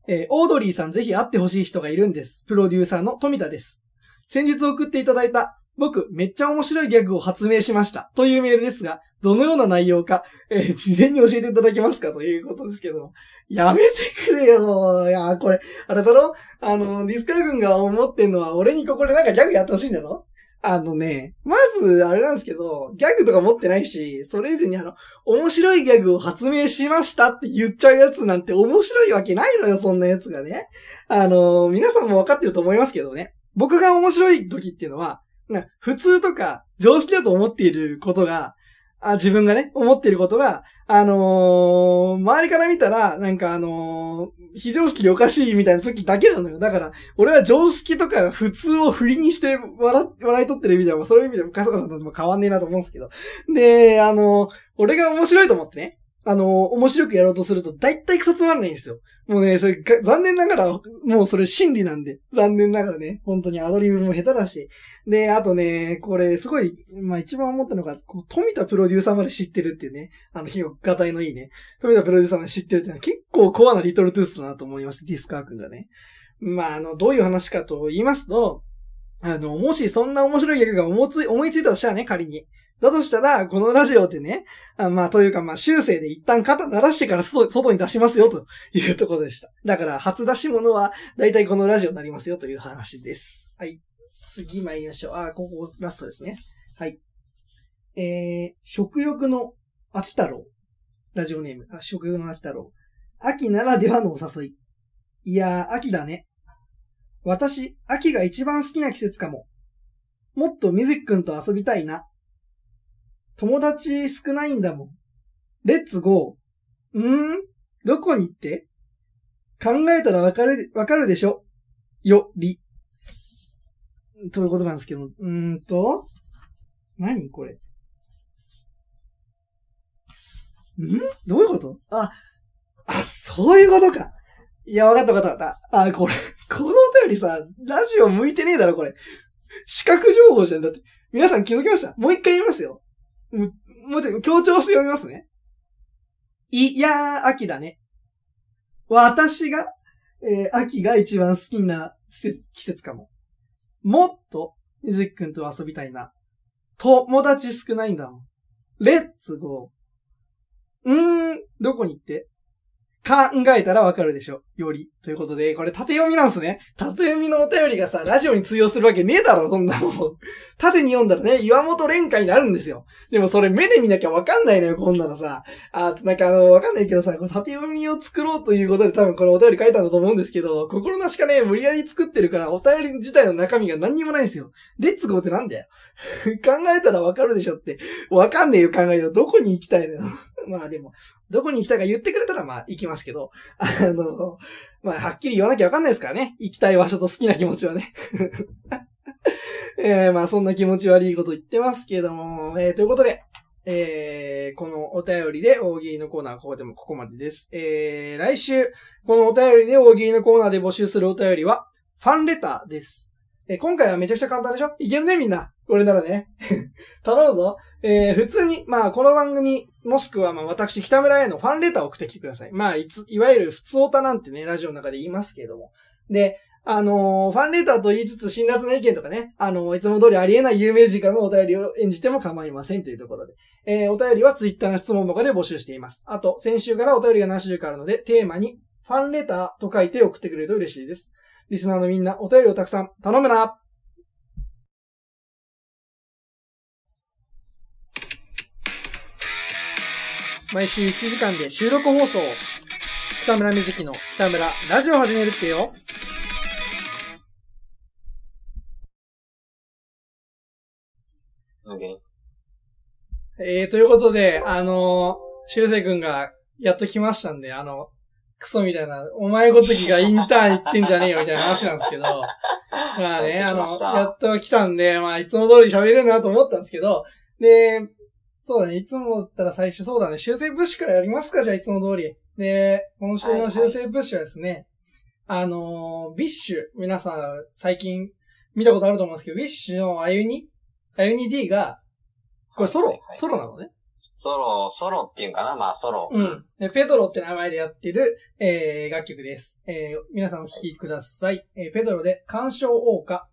A: えーオードリーさんぜひ会ってほしい人がいるんです。プロデューサーの富田です。先日送っていただいた、僕、めっちゃ面白いギャグを発明しました。というメールですが、どのような内容か、えー事前に教えていただけますか？ということですけども。やめてくれよ。いや、これ、あれだろ？あの、ディスカー軍が思ってんのは、俺にここでなんかギャグやってほしいんだろ？あのね、まず、あれなんですけど、ギャグとか持ってないし、それ以前にあの、面白いギャグを発明しましたって言っちゃうやつなんて面白いわけないのよ、そんなやつがね。あの、皆さんもわかってると思いますけどね。僕が面白い時っていうのは、普通とか常識だと思っていることが、あ自分がね、思ってることが、あのー、周りから見たら、なんかあのー、非常識でおかしいみたいな時だけなのよ。だから、俺は常識とか普通を振りにして笑、笑い取ってる意味では、そういう意味でも、かさかさんとも変わんねえなと思うんですけど。で、あのー、俺が面白いと思ってね、あの、面白くやろうとすると、だいたいクソつまんないんですよ。もうね、それ、残念ながら、もうそれ真理なんで。残念ながらね、本当にアドリブも下手だし。で、あとね、これ、すごい、まあ一番思ったのが、こう富田プロデューサーまで知ってるっていうね。あの、結構、ガタイのいいね。富田プロデューサーまで知ってるっていうのは結構コアなリトルトゥースだなと思いました、ディスカー君がね。まあ、あの、どういう話かと言いますと、あの、もしそんな面白い役が思いつ思いついたとしたらね、仮に。だとしたら、このラジオってね、あまあ、というか、まあ、修正で一旦肩鳴らしてから外に出しますよ、というところでした。だから、初出し物は、だいたいこのラジオになりますよ、という話です。はい。次参りましょう。あ、ここラストですね。はい。えー、食欲の秋太郎。ラジオネーム。あ、食欲の秋太郎。秋ならではのお誘い。いやー、秋だね。私、秋が一番好きな季節かも。もっとみずきくんと遊びたいな。友達少ないんだもん。レッツゴー。ん？ーどこに行って？考えたらわかる、わかるでしょ？よ、り。ということなんですけど、うーんと、何これ？ん？どういうこと？あ、あ、そういうことか。いや、わかったわかったわかった。あ、これ、このお便りさ、ラジオ向いてねえだろ、これ。視覚情報じゃん。だって、皆さん気づきました？もう一回言いますよ。もうちょい強調して読みますね。いやー、秋だね。私が、えー、秋が一番好きな季節季節かも。もっと、水木くんと遊びたいな。友達少ないんだもん。レッツゴー。うーん、どこに行って？考えたらわかるでしょ。より。ということで、これ縦読みなんすね。縦読みのお便りがさ、ラジオに通用するわけねえだろ、そんなもん。縦に読んだらね、岩本連会になるんですよ。でもそれ目で見なきゃわかんないのよ、こんなのさ。あと、なんかあの、わかんないけどさ、こ縦読みを作ろうということで多分これお便り書いたんだと思うんですけど、心なしかね、無理やり作ってるから、お便り自体の中身が何にもないんですよ。レッツゴーってなんだよ。(laughs) 考えたらわかるでしょって。わかんねえよ、考えよ。どこに行きたいのよ。まあでも、どこに行きたいか言ってくれたらまあ行きますけど、あの、まあはっきり言わなきゃわかんないですからね。行きたい場所と好きな気持ちはね。(laughs) えー、まあそんな気持ち悪いこと言ってますけども、えー、ということで、えー、このお便りで大喜利のコーナーはここでもここまでです。えー、来週、このお便りで大喜利のコーナーで募集するお便りは、ファンレターです。え、今回はめちゃくちゃ簡単でしょ？いけるねみんな。これならね。(laughs) 頼むぞ。えー、普通に、まあ、この番組、もしくは、まあ、私、北村へのファンレターを送ってきてください。まあ、いつ、いわゆる普通オタなんてね、ラジオの中で言いますけれども。で、あのー、ファンレターと言いつつ、辛辣な意見とかね、あのー、いつも通りありえない有名人からのお便りを演じても構いませんというところで。えー、お便りはツイッターの質問箱で募集しています。あと、先週からお便りが何種類かあるので、テーマに、ファンレターと書いて送ってくれると嬉しいです。リスナーのみんな、お便りをたくさん頼むな毎週1時間で収録放送。北村瑞希の北村ラジオ始めるってよ。
C: Okay.
A: えー、ということで、あのー、しゅうせいくんがやっと来ましたんで、あの、クソみたいな、お前ごときがインターン行ってんじゃねえよみたいな話なんですけど、(laughs) まあね、あの、やっと来たんで、まあいつも通り喋れるなと思ったんですけど、で、そうだね。いつもだったら最初そうだね。修正プッシュからやりますかじゃあいつも通り。で、今週の修正プッシュはですね、はいはい、あのー、 BiSH、皆さん最近見たことあると思うんですけど、 BiSHのアユニ、あゆに D が、これソロ、はいはい、ソロなのね。
C: ソロ、ソロっていうかな？まあソロ。
A: うん。ペドロって名前でやってる、えー、楽曲です。えー、皆さんお聴きください。えー、ペドロで干渉王歌。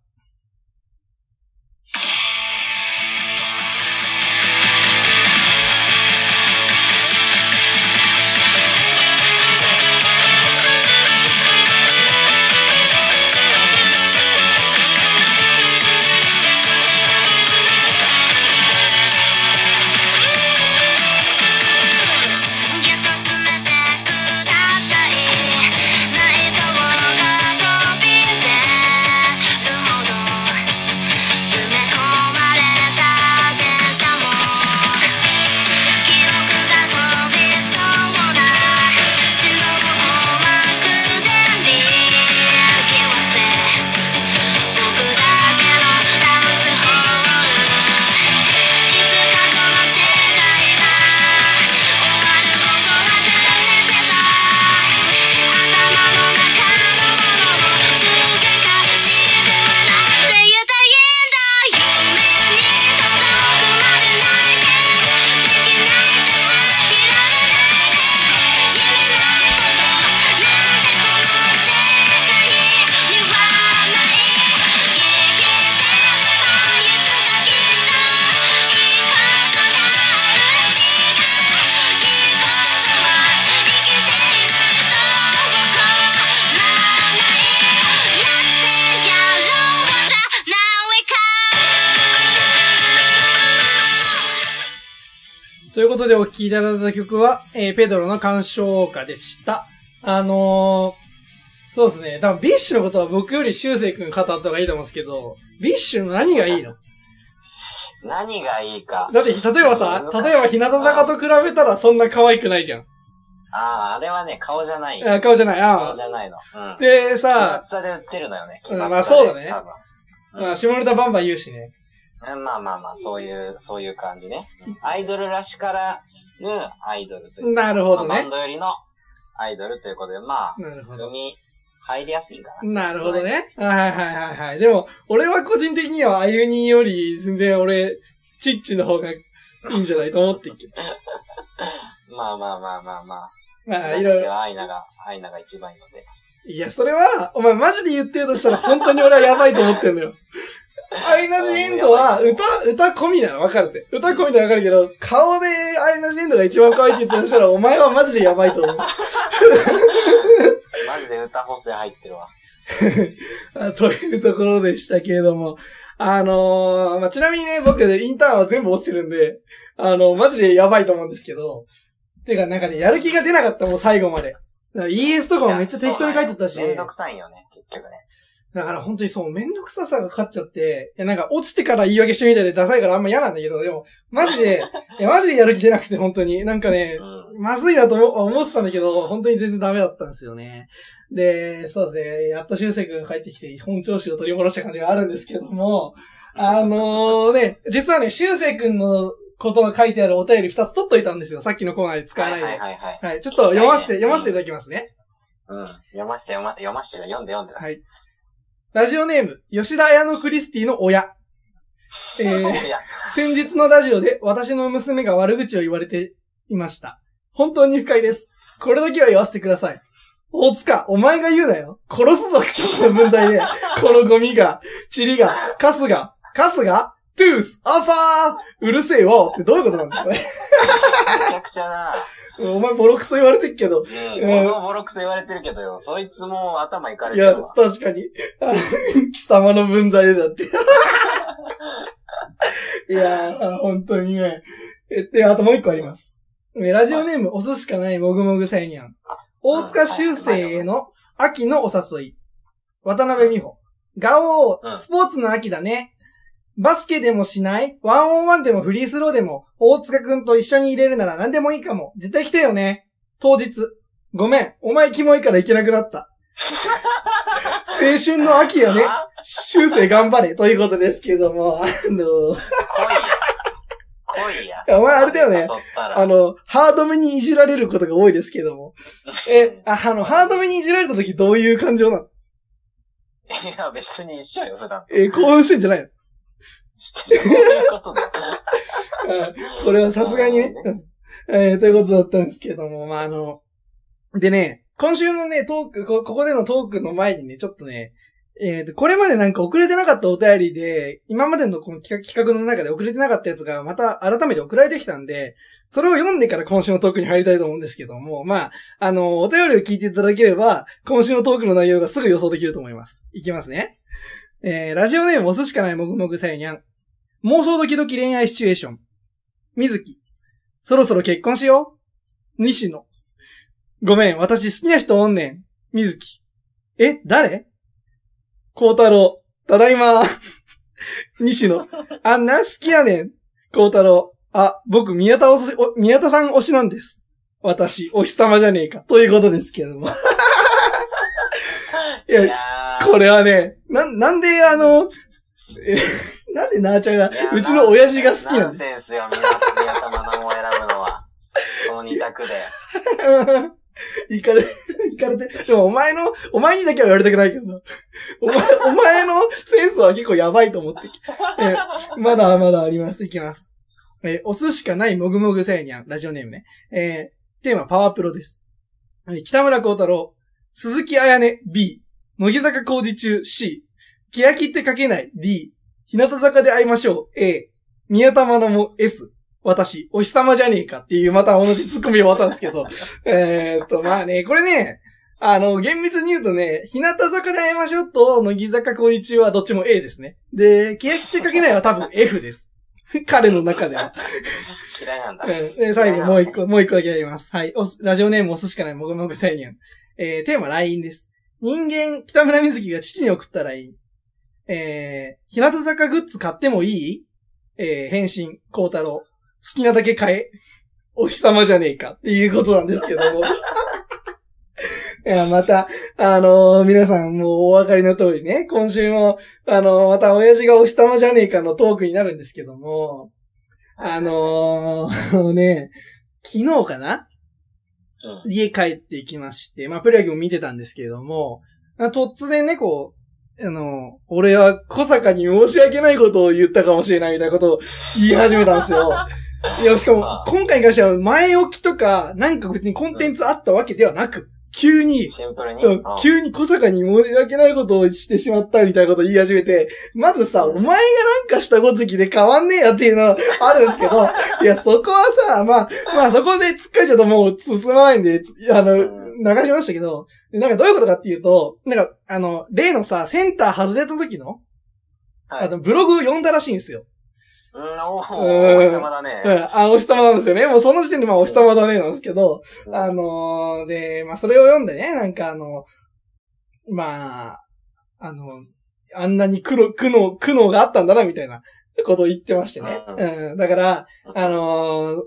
A: いうことでお聴きいただいた曲は、えー PEDROの感傷謳歌でした。あのー、そうですね。多分 BiSHのことは僕より修正君語った方がいいと思うんですけど、 BiSHの何がいいの？
C: 何がいいか。
A: だって、例えばさ、例えば日向坂と比べたらそんな可愛くないじゃん。
C: ああ、あれはね、顔じゃない。
A: あ顔じゃない。ああ
C: 顔じ。ゃないの。うん。
A: で
C: 奇抜さ、さで売ってるのよね。
A: まあそうだねまあ、下ネタバンバン言うしね。
C: うんまあまあまあ、そういう、そういう感じね。アイドルらしからぬアイドルという
A: なるほどね
C: まあバン。ドよりのアイドルということで、まあ、
A: なるほど。
C: 海入りやすいかな。
A: なるほどね。はいはいはいはい。でも、俺は個人的にはあゆにより全然俺、チッチの方がいいんじゃないと思ってんけど。(laughs)
C: まあまあまあまあまあ。
A: まあ、い
C: 私
A: ろいろ。
C: はアイナが、アイナが一番いいので。
A: いや、それは、お前マジで言ってるとしたら本当に俺はやばいと思ってんのよ。アイナ・ジ・エンドは、歌、歌込みなのわかるぜ。歌込みなのわかるけど、顔でアイナ・ジ・エンドが一番可愛いって言ってたら、(laughs) お前はマジでやばいと思う。(laughs)
C: マジで歌補正入ってるわ。(laughs)
A: あというところでしたけれども、あのーまあ、ちなみにね、僕、インターンは全部落ちてるんで、あのマジでやばいと思うんですけど、てか、なんかね、やる気が出なかったもん、最後まで。ES とかもめっちゃ適当に書いてたし、
C: めんどくさいよね、結局ね。
A: だから本当にそう、めんどくささが勝っちゃって、いや、なんか落ちてから言い訳してみたいでダサいからあんま嫌なんだけど、でも、マジで、(laughs) いや、マジでやる気出なくて、本当に。なんかね
C: う、ん。
A: まずいなと思思ってたんだけど、本当に全然ダメだったんですよね。で、そうですね、やっと修正君が帰ってきて、本調子を取り戻した感じがあるんですけども、あのね、実はね、修正君のことが書いてあるお便り2つ取っといたんですよ。さっきのコーナーで使わないで。
C: はいはいはいはい。
A: はい、ちょっと読ませて、
C: うん
A: 読ませていただきますね。
C: うん。読まして読ま、読まして読んで読んで。
A: はい。ラジオネーム、吉田彩乃クリスティの親。(laughs) えー、先日のラジオで私の娘が悪口を言われていました。本当に不快です。これだけは言わせてください。大塚、お前が言うなよ。殺すぞ、貴様の分際で。このゴミが、チリが、カスが、カスが、トゥース、アファーうるせえわってどういうことなんだこれ。
C: めちゃくちゃな。
A: お前ボロクソ言われてっけど。
C: うん。
A: うん
C: ボロクソ言われてるけどよ。そいつも頭いかれ
A: いや、
C: てるわ。
A: 確かに。(laughs) 貴様の分際でだって。(laughs) いやー、本当にね。え、で、あともう一個あります。えラジオネーム、お寿しかないもぐもぐさゆにゃん。大塚修正への秋のお誘い。渡辺美穂。ガオー、
C: うん
A: スポーツの秋だね。バスケでもしないワンオンワンでもフリースローでも、大塚くんと一緒に入れるなら何でもいいかも。絶対来てよね。当日。ごめん。お前キモいから行けなくなった。(laughs) 青春の秋やね。
C: あ
A: 修正頑張れ。ということですけども、あの、
C: 来いや。来いや。
A: やお前あれだよね。あの、ハードめにいじられることが多いですけども。え、ああの、ハードめにいじられた時どういう感情なの？
C: いや、別に一緒よ、普段。
A: え、興奮してんじゃないの？
C: してる。そういうことだ。
A: あ (laughs) これはさすがにね。うんえーということだったんですけども、まあ、あの、でね、今週のね、トーク、こここでのトークの前にね、ちょっとね、えーと、これまでなんか遅れてなかったお便りで、今までのこの企画企画の中で遅れてなかったやつがまた改めて送られてきたんで、それを読んでから今週のトークに入りたいと思うんですけども、まあ、あの、お便りを聞いていただければ、今週のトークの内容がすぐ予想できると思います。いきますね。えー、ラジオネームお寿しかないもぐもぐさゆにゃん。妄想ドキドキ恋愛シチュエーション。水木。そろそろ結婚しよう西野。ごめん、私好きな人おんねん。水木。え、誰？孝太郎。ただいま。(laughs) 西野。あんな？好きやねん。孝太郎。あ、僕、宮田おし、お宮田さん推しなんです。私、お日様じゃねえか。ということですけども。(laughs) いやこれはね、な、なんであの、え、なんでなーちゃんがうちの親父が好きな
C: ナ
A: の
C: ンセンスよ、みんな、宮田真奈を選ぶのは。この二択で。
A: いかれ、いかれて。でもお前の、お前にだけは言われたくないけどな。お前、お前のセンスは結構やばいと思って。えまだまだあります。いきます。えーお寿司かないもぐもぐせいにゃん。ラジオネームね。えーテーマパワープロです。えー北村光太郎。鈴木彩音 B。乃木坂工事中 C。欅って書けない D。日向坂で会いましょう A。宮田真奈も S。私、お日様じゃねえかっていう、また同じツッコミを終わったんですけど。(laughs) えーっと、まあね、これね、あの、厳密に言うとね、日向坂で会いましょうと、乃木坂恋中はどっちも A ですね。で、欅って書けないは多分 F です。(laughs) 彼の中では。
C: 嫌いなんだ。
A: うん。で、最後もう一個、もう一個だけやります。はい。おすラジオネーム押すしかない、もぐもぐサイニャン。えー、テーマ LINE です。人間、北村瑞希が父に送った LINE。えー、日向坂グッズ買ってもいい？えー、返信、孝太郎。好きなだけ買え。お日様じゃねえかっていうことなんですけども。(laughs) いや、また、あのー皆さんもうお分かりの通りね、今週も、あのーまた親父がお日様じゃねえかのトークになるんですけども、あのーね、昨日かな？
C: うん。
A: 家帰ってきまして、まあ、プロ野球も見てたんですけれども、あ突然ね、こう、あの、俺は小坂に申し訳ないことを言ったかもしれないみたいなことを言い始めたんですよ。いや、しかも今回に関しては前置きとか、なんか別にコンテンツあったわけではなく、急に、
C: シンプルに？
A: うん、急に小坂に申し訳ないことをしてしまったみたいなことを言い始めて、まずさ、お前がなんかしたごときで変わんねえよっていうのはあるんですけど、いや、そこはさ、まあ、まあそこで突っかえちゃうともう進まないんで、つあの、
C: うん
A: 流しましたけど、でなんかどういうことかっていうと、なんか、あの、例のさ、センター外れた時の、
C: はい
A: あの、ブログ読んだらしいんですよ。
C: うん、お日様だ
A: う
C: ね。
A: ん、あ、お日様なんですよね。もうその時点でまあお日様だねなんですけど、
C: うん
A: あのーで、まあ、それを読んでね、なんかあの、まあ、あの、あんなに苦労、苦悩、苦悩があったんだな、みたいなことを言ってましてね。
C: う
A: うん。だから、あのー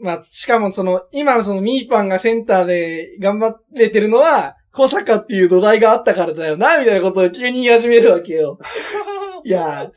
A: まあ、しかもその、今そのミーパンがセンターで頑張れてるのは、小坂っていう土台があったからだよな、みたいなことを急に言い始めるわけよ。(laughs) いや、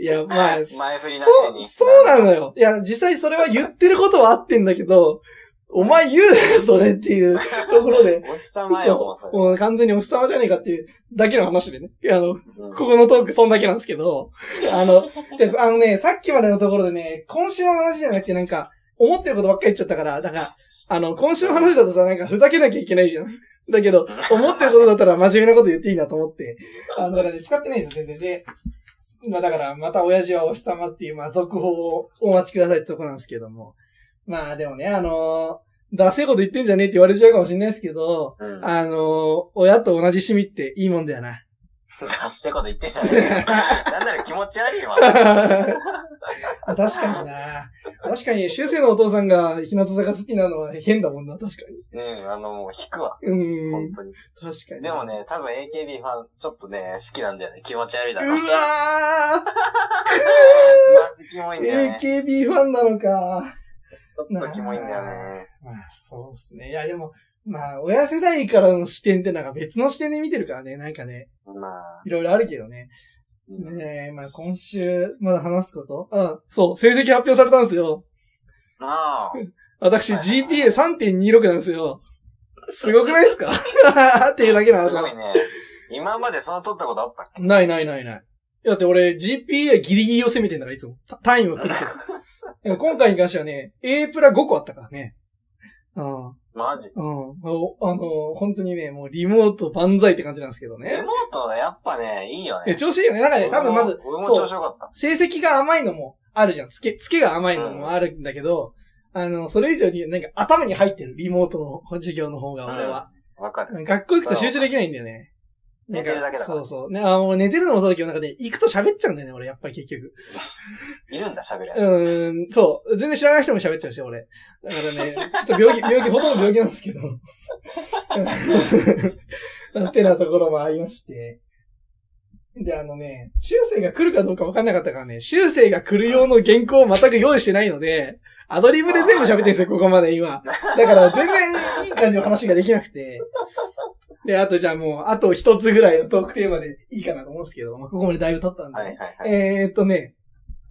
A: いや、まあ、
C: 前振りな
A: そう、
C: しに。
A: そうなのよ。いや、実際それは言ってることは合ってんだけど、お前言うなよ、それっていう (laughs) ところで。
C: お日様よ、もうそ
A: そう、
C: れ。
A: もう完全にお日様じゃねえかっていうだけの話でね。いや、あの、
C: うん
A: ここのトークそんだけなんですけど、あの、じゃああのね、さっきまでのところでね、今週の話じゃなくてなんか、思ってることばっかり言っちゃったから、だから、あの、今週の話だとさ、なんかふざけなきゃいけないじゃん。(laughs) だけど、思ってることだったら真面目なこと言っていいなと思って、あの、だからね、使ってないんですよ、全然。で、まあだから、また親父はお日様っていう、まあ続報をお待ちくださいってとこなんですけども。まあでもね、あのー、ダセえこと言ってんじゃねえって言われちゃうかもしれないですけど、
C: うん。
A: あのー、親と同じ趣味っていいもんだよな。
C: ダッセこと言ってんじゃねえよ。(laughs) なんなら気持ち悪いわ。(laughs)
A: 確かにな。確かに、修正のお父さんが日向坂好きなのは変だもんな、確かに。
C: うん、あの、もう引くわ。
A: うーん。
C: 本当に。
A: 確かに。
C: でも。ね、多分 AKB ファン、ちょっとね、好きなんだよね。気持ち悪いだろ。
A: うわ (laughs)
C: マジキモいんだよ
A: ー
C: ね。
A: !AKB ファンなのか。
C: ちょっとキモいんだよね。
A: まあ、そうですね。いや、でも、まあ、親世代からの視点ってなんか別の視点で見てるからね、なんかね、
C: まあ、
A: いろいろあるけどね。
C: うん
A: ねえ、まあ今週、まだ話すこと？うん、そう、成績発表されたんですよ。
C: ああ、(laughs)
A: 私、GPA3.26 なんですよ。すごくないですか？(laughs) っていうだけの話なんです。
C: すごいね。今までその取ったことあったっけ？
A: ないないないない。だって俺、GPA ギリギリを攻めてんだから、いつも。た単位は来る。(laughs) でも今回に関してはね、A プラ5個あったからね。うん。
C: マジ？
A: うん。おあの、本当にね、もうリモート万歳って感じなんですけどね。
C: レモートやっぱね、いいよ
A: え、
C: ね。
A: 調子いいよね。なんかね、多分まず、
C: 調子よかった。
A: 成績が甘いのもあるじゃん。つけ、つけが甘いのもあるんだけど、あの、それ以上になんか頭に入ってる、リモートの授業の方が俺は。
C: わかる。
A: 学校行くと集中できないんだよね。
C: 寝てるだけだから
A: そうそう。ね、あ、もう寝てるのもそうだけど、なんかね、行くと喋っちゃうんだよね、俺、やっぱり結局。(laughs)
C: いるんだ、喋るやつ。
A: うーん、そう。全然知らない人も喋っちゃうし、俺。だからね、ちょっと病気、(laughs) 病気、ほとんど病気なんですけど。(laughs) ってなところもありまして。で、あのね、修正が来るかどうか分かんなかったからね、修正が来る用の原稿を全く用意してないので、アドリブで全部喋ってるんですよ、ここまで今。だから全然いい感じの話ができなくて。で、あとじゃあもう、あと一つぐらいのトークテーマでいいかなと思うんですけど、まあ、ここまでだいぶ経ったんで、
C: はいはいはい。
A: えーっとね、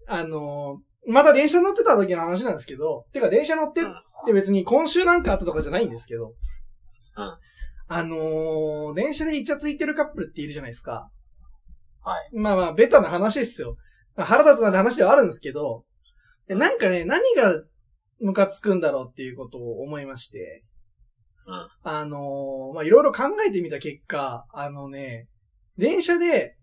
A: あのーまた電車乗ってた時の話なんですけど、てか電車乗ってって別に今週なんかあったとかじゃないんですけど、
C: うん
A: あのー電車でイチャついてるカップルっているじゃないですか。
C: はい。
A: まあまあ、ベタな話ですよ。まあ腹立つなんて話ではあるんですけど、でなんかね、何がムカつくんだろうっていうことを思いまして、
C: うん
A: あのーまあいろいろ考えてみた結果、あのね、電車で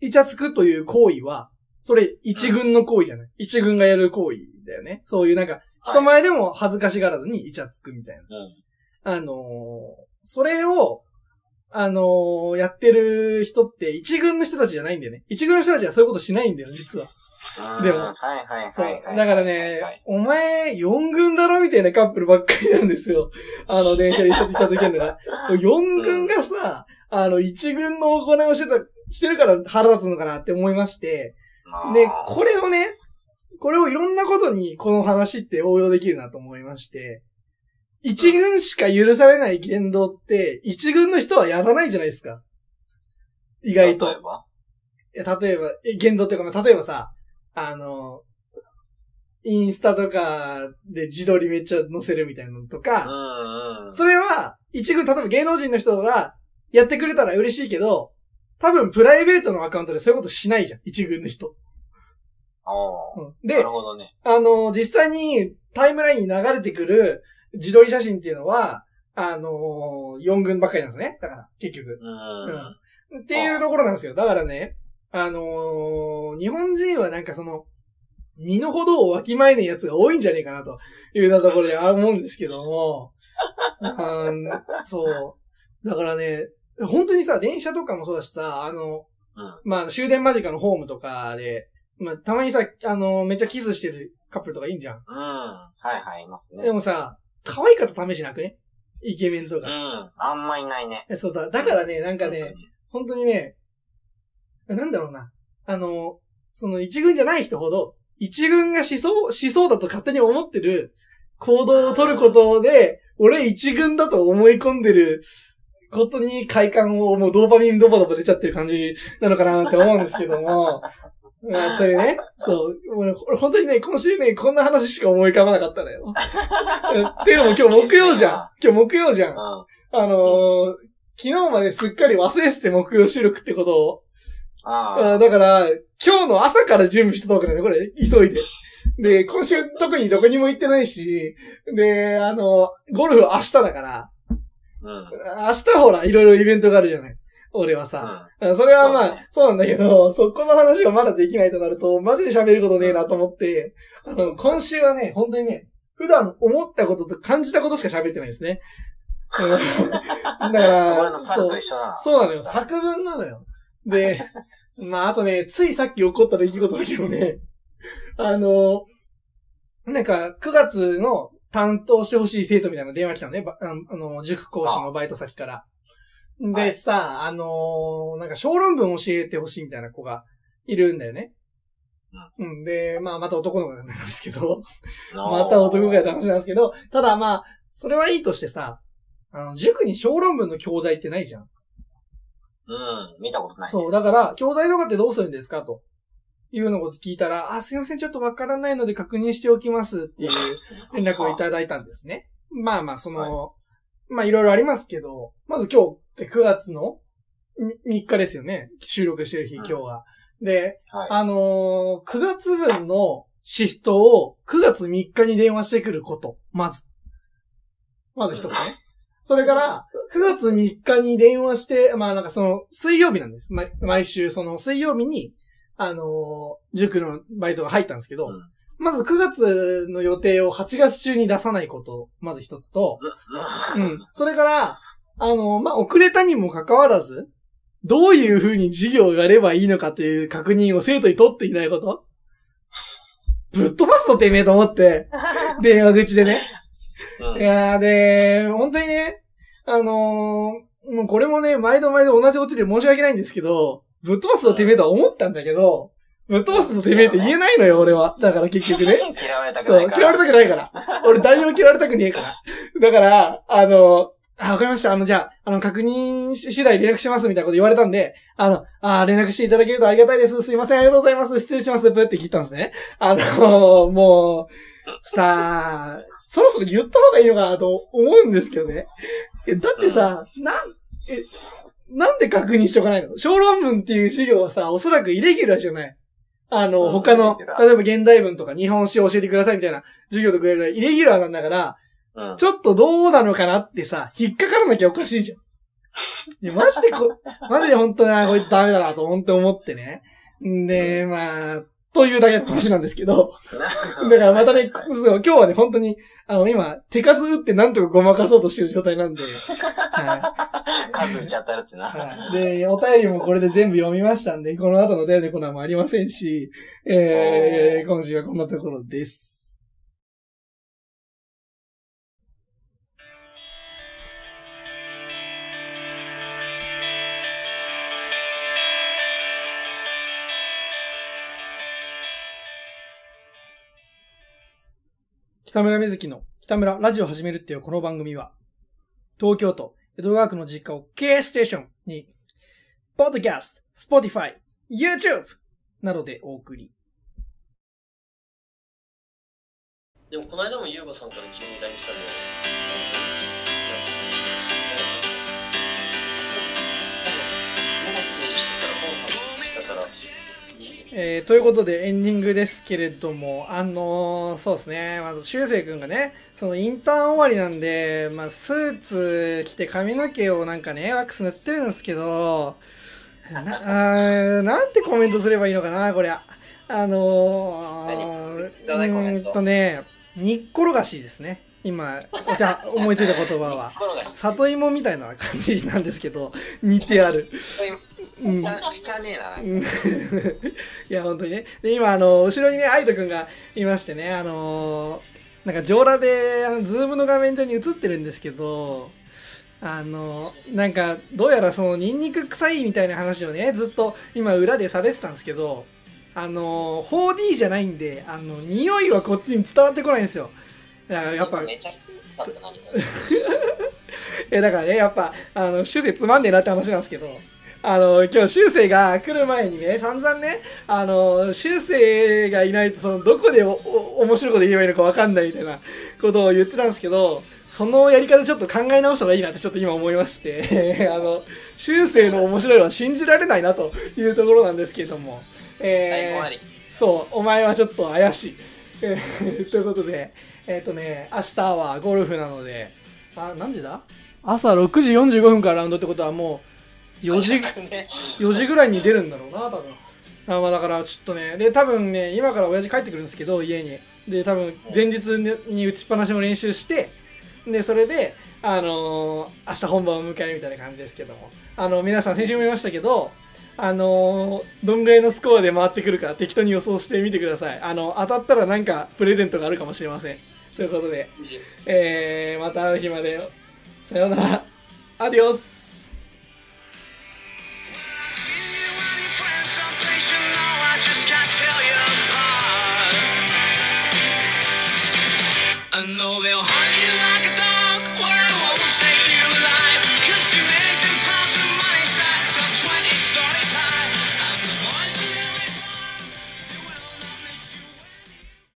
A: イチャつくという行為は、それ一軍の行為じゃない。一軍がやる行為だよね。そういうなんか、人前でも恥ずかしがらずにイチャつくみたいな。
C: うん。
A: あのーそれを、あのーやってる人って一軍の人たちじゃないんだよね。一軍の人たちはそういうことしないんだよ、実は。でも
C: うんはいはいはいはい。
A: だから
C: はい
A: ね
C: はい、
A: お前、4軍だろみたいなカップルばっかりなんですよ。あの、電車に一つ一ついてんのが。(laughs) 4軍がさ、あの、1軍の行いをしてた、してるから腹立つのかなって思いまして。で、これをね、これをいろんなことにこの話って応用できるなと思いまして。1軍しか許されない言動って、1軍の人はやらないじゃないですか。意外と。
C: 例えば？
A: いや、例えば、え言動っていうか、まあ例えばさ、あの、インスタとかで自撮りめっちゃ載せるみたいなのと
C: う
A: か、
C: んうん。
A: それは、一軍、例えば芸能人の人がやってくれたら嬉しいけど、多分プライベートのアカウントでそういうことしないじゃん、一軍の人。うんで
C: なる、ほどね。
A: あの、実際にタイムラインに流れてくる自撮り写真っていうのは、あの、4軍ばっかりなんですね。だから、結局。
C: うん。
A: うん。っていうところなんですよ。だからね、あのー日本人はなんかその、身の程をわきまえねえやつが多いんじゃねえかなというようなところで思うんですけども、うんそう。だからね、本当にさ、電車とかもそうだしさ、あの、
C: うん。
A: まあ、終電間近のホームとかで、まあ、たまにさ、あの、めっちゃキスしてるカップルとかいいんじゃん。
C: うん。はいはい、いますね。
A: でもさ、可愛かった試しなくね？イケメンとか。
C: うん。あんまいないね。
A: えそうだ。だからね、なんかね、本当にね、なんだろうな。あの、その一軍じゃない人ほど、一軍がしそう、しそうだと勝手に思ってる行動を取ることで、俺一軍だと思い込んでることに快感をもうドーパミンドバドバ出ちゃってる感じなのかなって思うんですけども、まあ、というね、そう、俺俺本当にね、今週ね、こんな話しか思い浮かばなかったのよ。っていうのも今日木曜じゃん。今日木曜じゃん。あのー昨日まですっかり忘れてて木曜収録ってことを。
C: あ
A: あーだから、今日の朝から準備してたわけだよね、これ、急いで。で、今週特にどこにも行ってないし、で、あの、ゴルフ明日だから、
C: うん。
A: 明日ほら、いろいろイベントがあるじゃない。俺はさ。
C: うん。
A: あそれはまあ、
C: そう
A: そう,、なんだけど、そこの話がまだできないとなると、マジで喋ることねえなと思って、あの、今週はね、本当にね、普段思ったことと感じたことしか喋ってないですね。うんだから、(laughs)
C: そこの猿と一緒だな。
A: そうなのよ。作文なのよ。で、(laughs) まあ、あとね、ついさっき起こった出来事だけどね、(laughs) あの、なんか、9月の担当してほしい生徒みたいな電話来たのね。ばあの、塾講師のバイト先から。で、
C: はい
A: さ、あのーなんか小論文教えてほしいみたいな子がいるんだよね。うん。で、まあ、また男の子なんですけど、(laughs) また男がやった話なんですけど、ただまあ、それはいいとしてさ、あの、塾に小論文の教材ってないじゃん。
C: うん。見たことない。
A: そう、だから、教材とかってどうするんですか？と。いうのを聞いたら、あ、すいません、ちょっとわからないので確認しておきますっていう (laughs) 連絡をいただいたんですね。まあまあ、その、まあいろいろありますけど、まず今日って9月の3日ですよね。収録してる日、今日は。で、
C: はい。
A: あのー9月分のシフトを9月3日に電話してくること。まず。まず一つね。それから、9月3日に電話して、まあなんかその、水曜日なんです。毎毎週、その水曜日に、あのー塾のバイトが入ったんですけど、
C: うん
A: まず9月の予定を8月中に出さないこと、まず一つと、
C: う。
A: うんん。それから、あの、まあ、遅れたにもかかわらず、どういう風に授業がやればいいのかという確認を生徒に取っていないことぶっ飛ばすとてめえと思って、(laughs) 電話口でね。
C: うん
A: いやーで、本当にね、あのーもうこれもね、毎度毎度同じオチで申し訳ないんですけど、ぶっ飛ばすとてめえとは思ったんだけど、ぶっ飛ばすとてめえって言えないのよ、俺は。だから結局ね。
C: 嫌われたく
A: そう、
C: ないから。
A: 嫌われたくないから。俺誰にも嫌われたくねえから。だから、あの、あ、わかりました。あの、じゃあ、あの、確認し次第連絡しますみたいなこと言われたんで、あの、あ連絡していただけるとありがたいです。すいません、ありがとうございます。失礼します。プって聞いたんですね。あの、もう、さあ、そろそろ言った方がいいのかなと思うんですけどね。え、だってさ、なん、え、なんで確認しとかないの？小論文っていう授業はさ、おそらくイレギュラーじゃない？あの、
C: うん
A: 他の例えば現代文とか日本史を教えてくださいみたいな授業とかやるイレギュラーなんだから、
C: うん。
A: ちょっとどうなのかなってさ、引っかからなきゃおかしいじゃん。(laughs) いやマジでこ、マジで本当な、こいつダメだなと本当思ってね。んで、まあ、というだけの話なんですけど。(laughs) だからまたね、そう今日はね、本当に、あの、今、手数打ってなんとかごまかそうとしてる状態なんで。(laughs) は
C: 数打ち当たるってな。
A: はい。で、お便りもこれで全部読みましたんで、この後のお便りコーナーもありませんし、えー、今週はこんなところです。北村瑞希の北村ラジオ始めるっていうこの番組は、東京都江戸川区の実家を K ステーションに、ポッドキャスト、Spotify、YouTube などでお送り。
D: でもこの間も優吾さんから急に LINE 来たんだよね。
A: えー、ということでエンディングですけれども、あのーそうですね、まず、しゅうせいくんがね、そのインターン終わりなんで、まあ、スーツ着て髪の毛をなんかね、ワックス塗ってるんですけど、な、あーなんてコメントすればいいのかな、こりゃ。あのー、
C: う
A: んとね、煮っころがしですね。今、じゃあ思いついた言葉は。(laughs) 里芋みたいな感じなんですけど、似てある。うん。
C: 汚ねえな、(laughs)
A: いや、本当にね。で、今、あの、後ろにね、アイトくんがいましてね、あのーなんか、上裸で、あの、ズームの画面上に映ってるんですけど、あの、なんか、どうやらその、ニンニク臭いみたいな話をね、ずっと今、裏でされてたんですけど、あの、4D じゃないんで、あの、匂いはこっちに伝わってこないんですよ。だからやっぱ、
C: めちゃくちゃだか。(laughs)
A: え、だからね、やっぱ、あの、修正つまんねえなって話なんですけど、あの、今日修正が来る前にね、散々ね、あの、修正がいないと、その、どこでおお面白いこと言えばいいのかわかんないみたいなことを言ってたんですけど、そのやり方ちょっと考え直した方がいいなってちょっと今思いまして、(laughs) あの、修正の面白いは信じられないなというところなんですけれども、えー。そう、お前はちょっと怪しい。えーということで、えっ、とね、明日はゴルフなので、あ、何時だ？朝6時45分からラウンドってことはもう、4時、
C: ね
A: 4時ぐらいに出るんだろうな、多分。あまあだからちょっとね、で、多分ね、今から親父帰ってくるんですけど、家に。で、多分前日に打ちっぱなしの練習して、で、それで、あのー明日本番を迎えるみたいな感じですけども。あの、皆さん先週も言いましたけど、あのーどんぐらいのスコアで回ってくるか適当に予想してみてください。あの、当たったらなんかプレゼントがあるかもしれません。ということで、えー、また会う日まで。さようなら。アディオス
E: And though they'll hunt you like a dog, well, I won't save you alive, cause you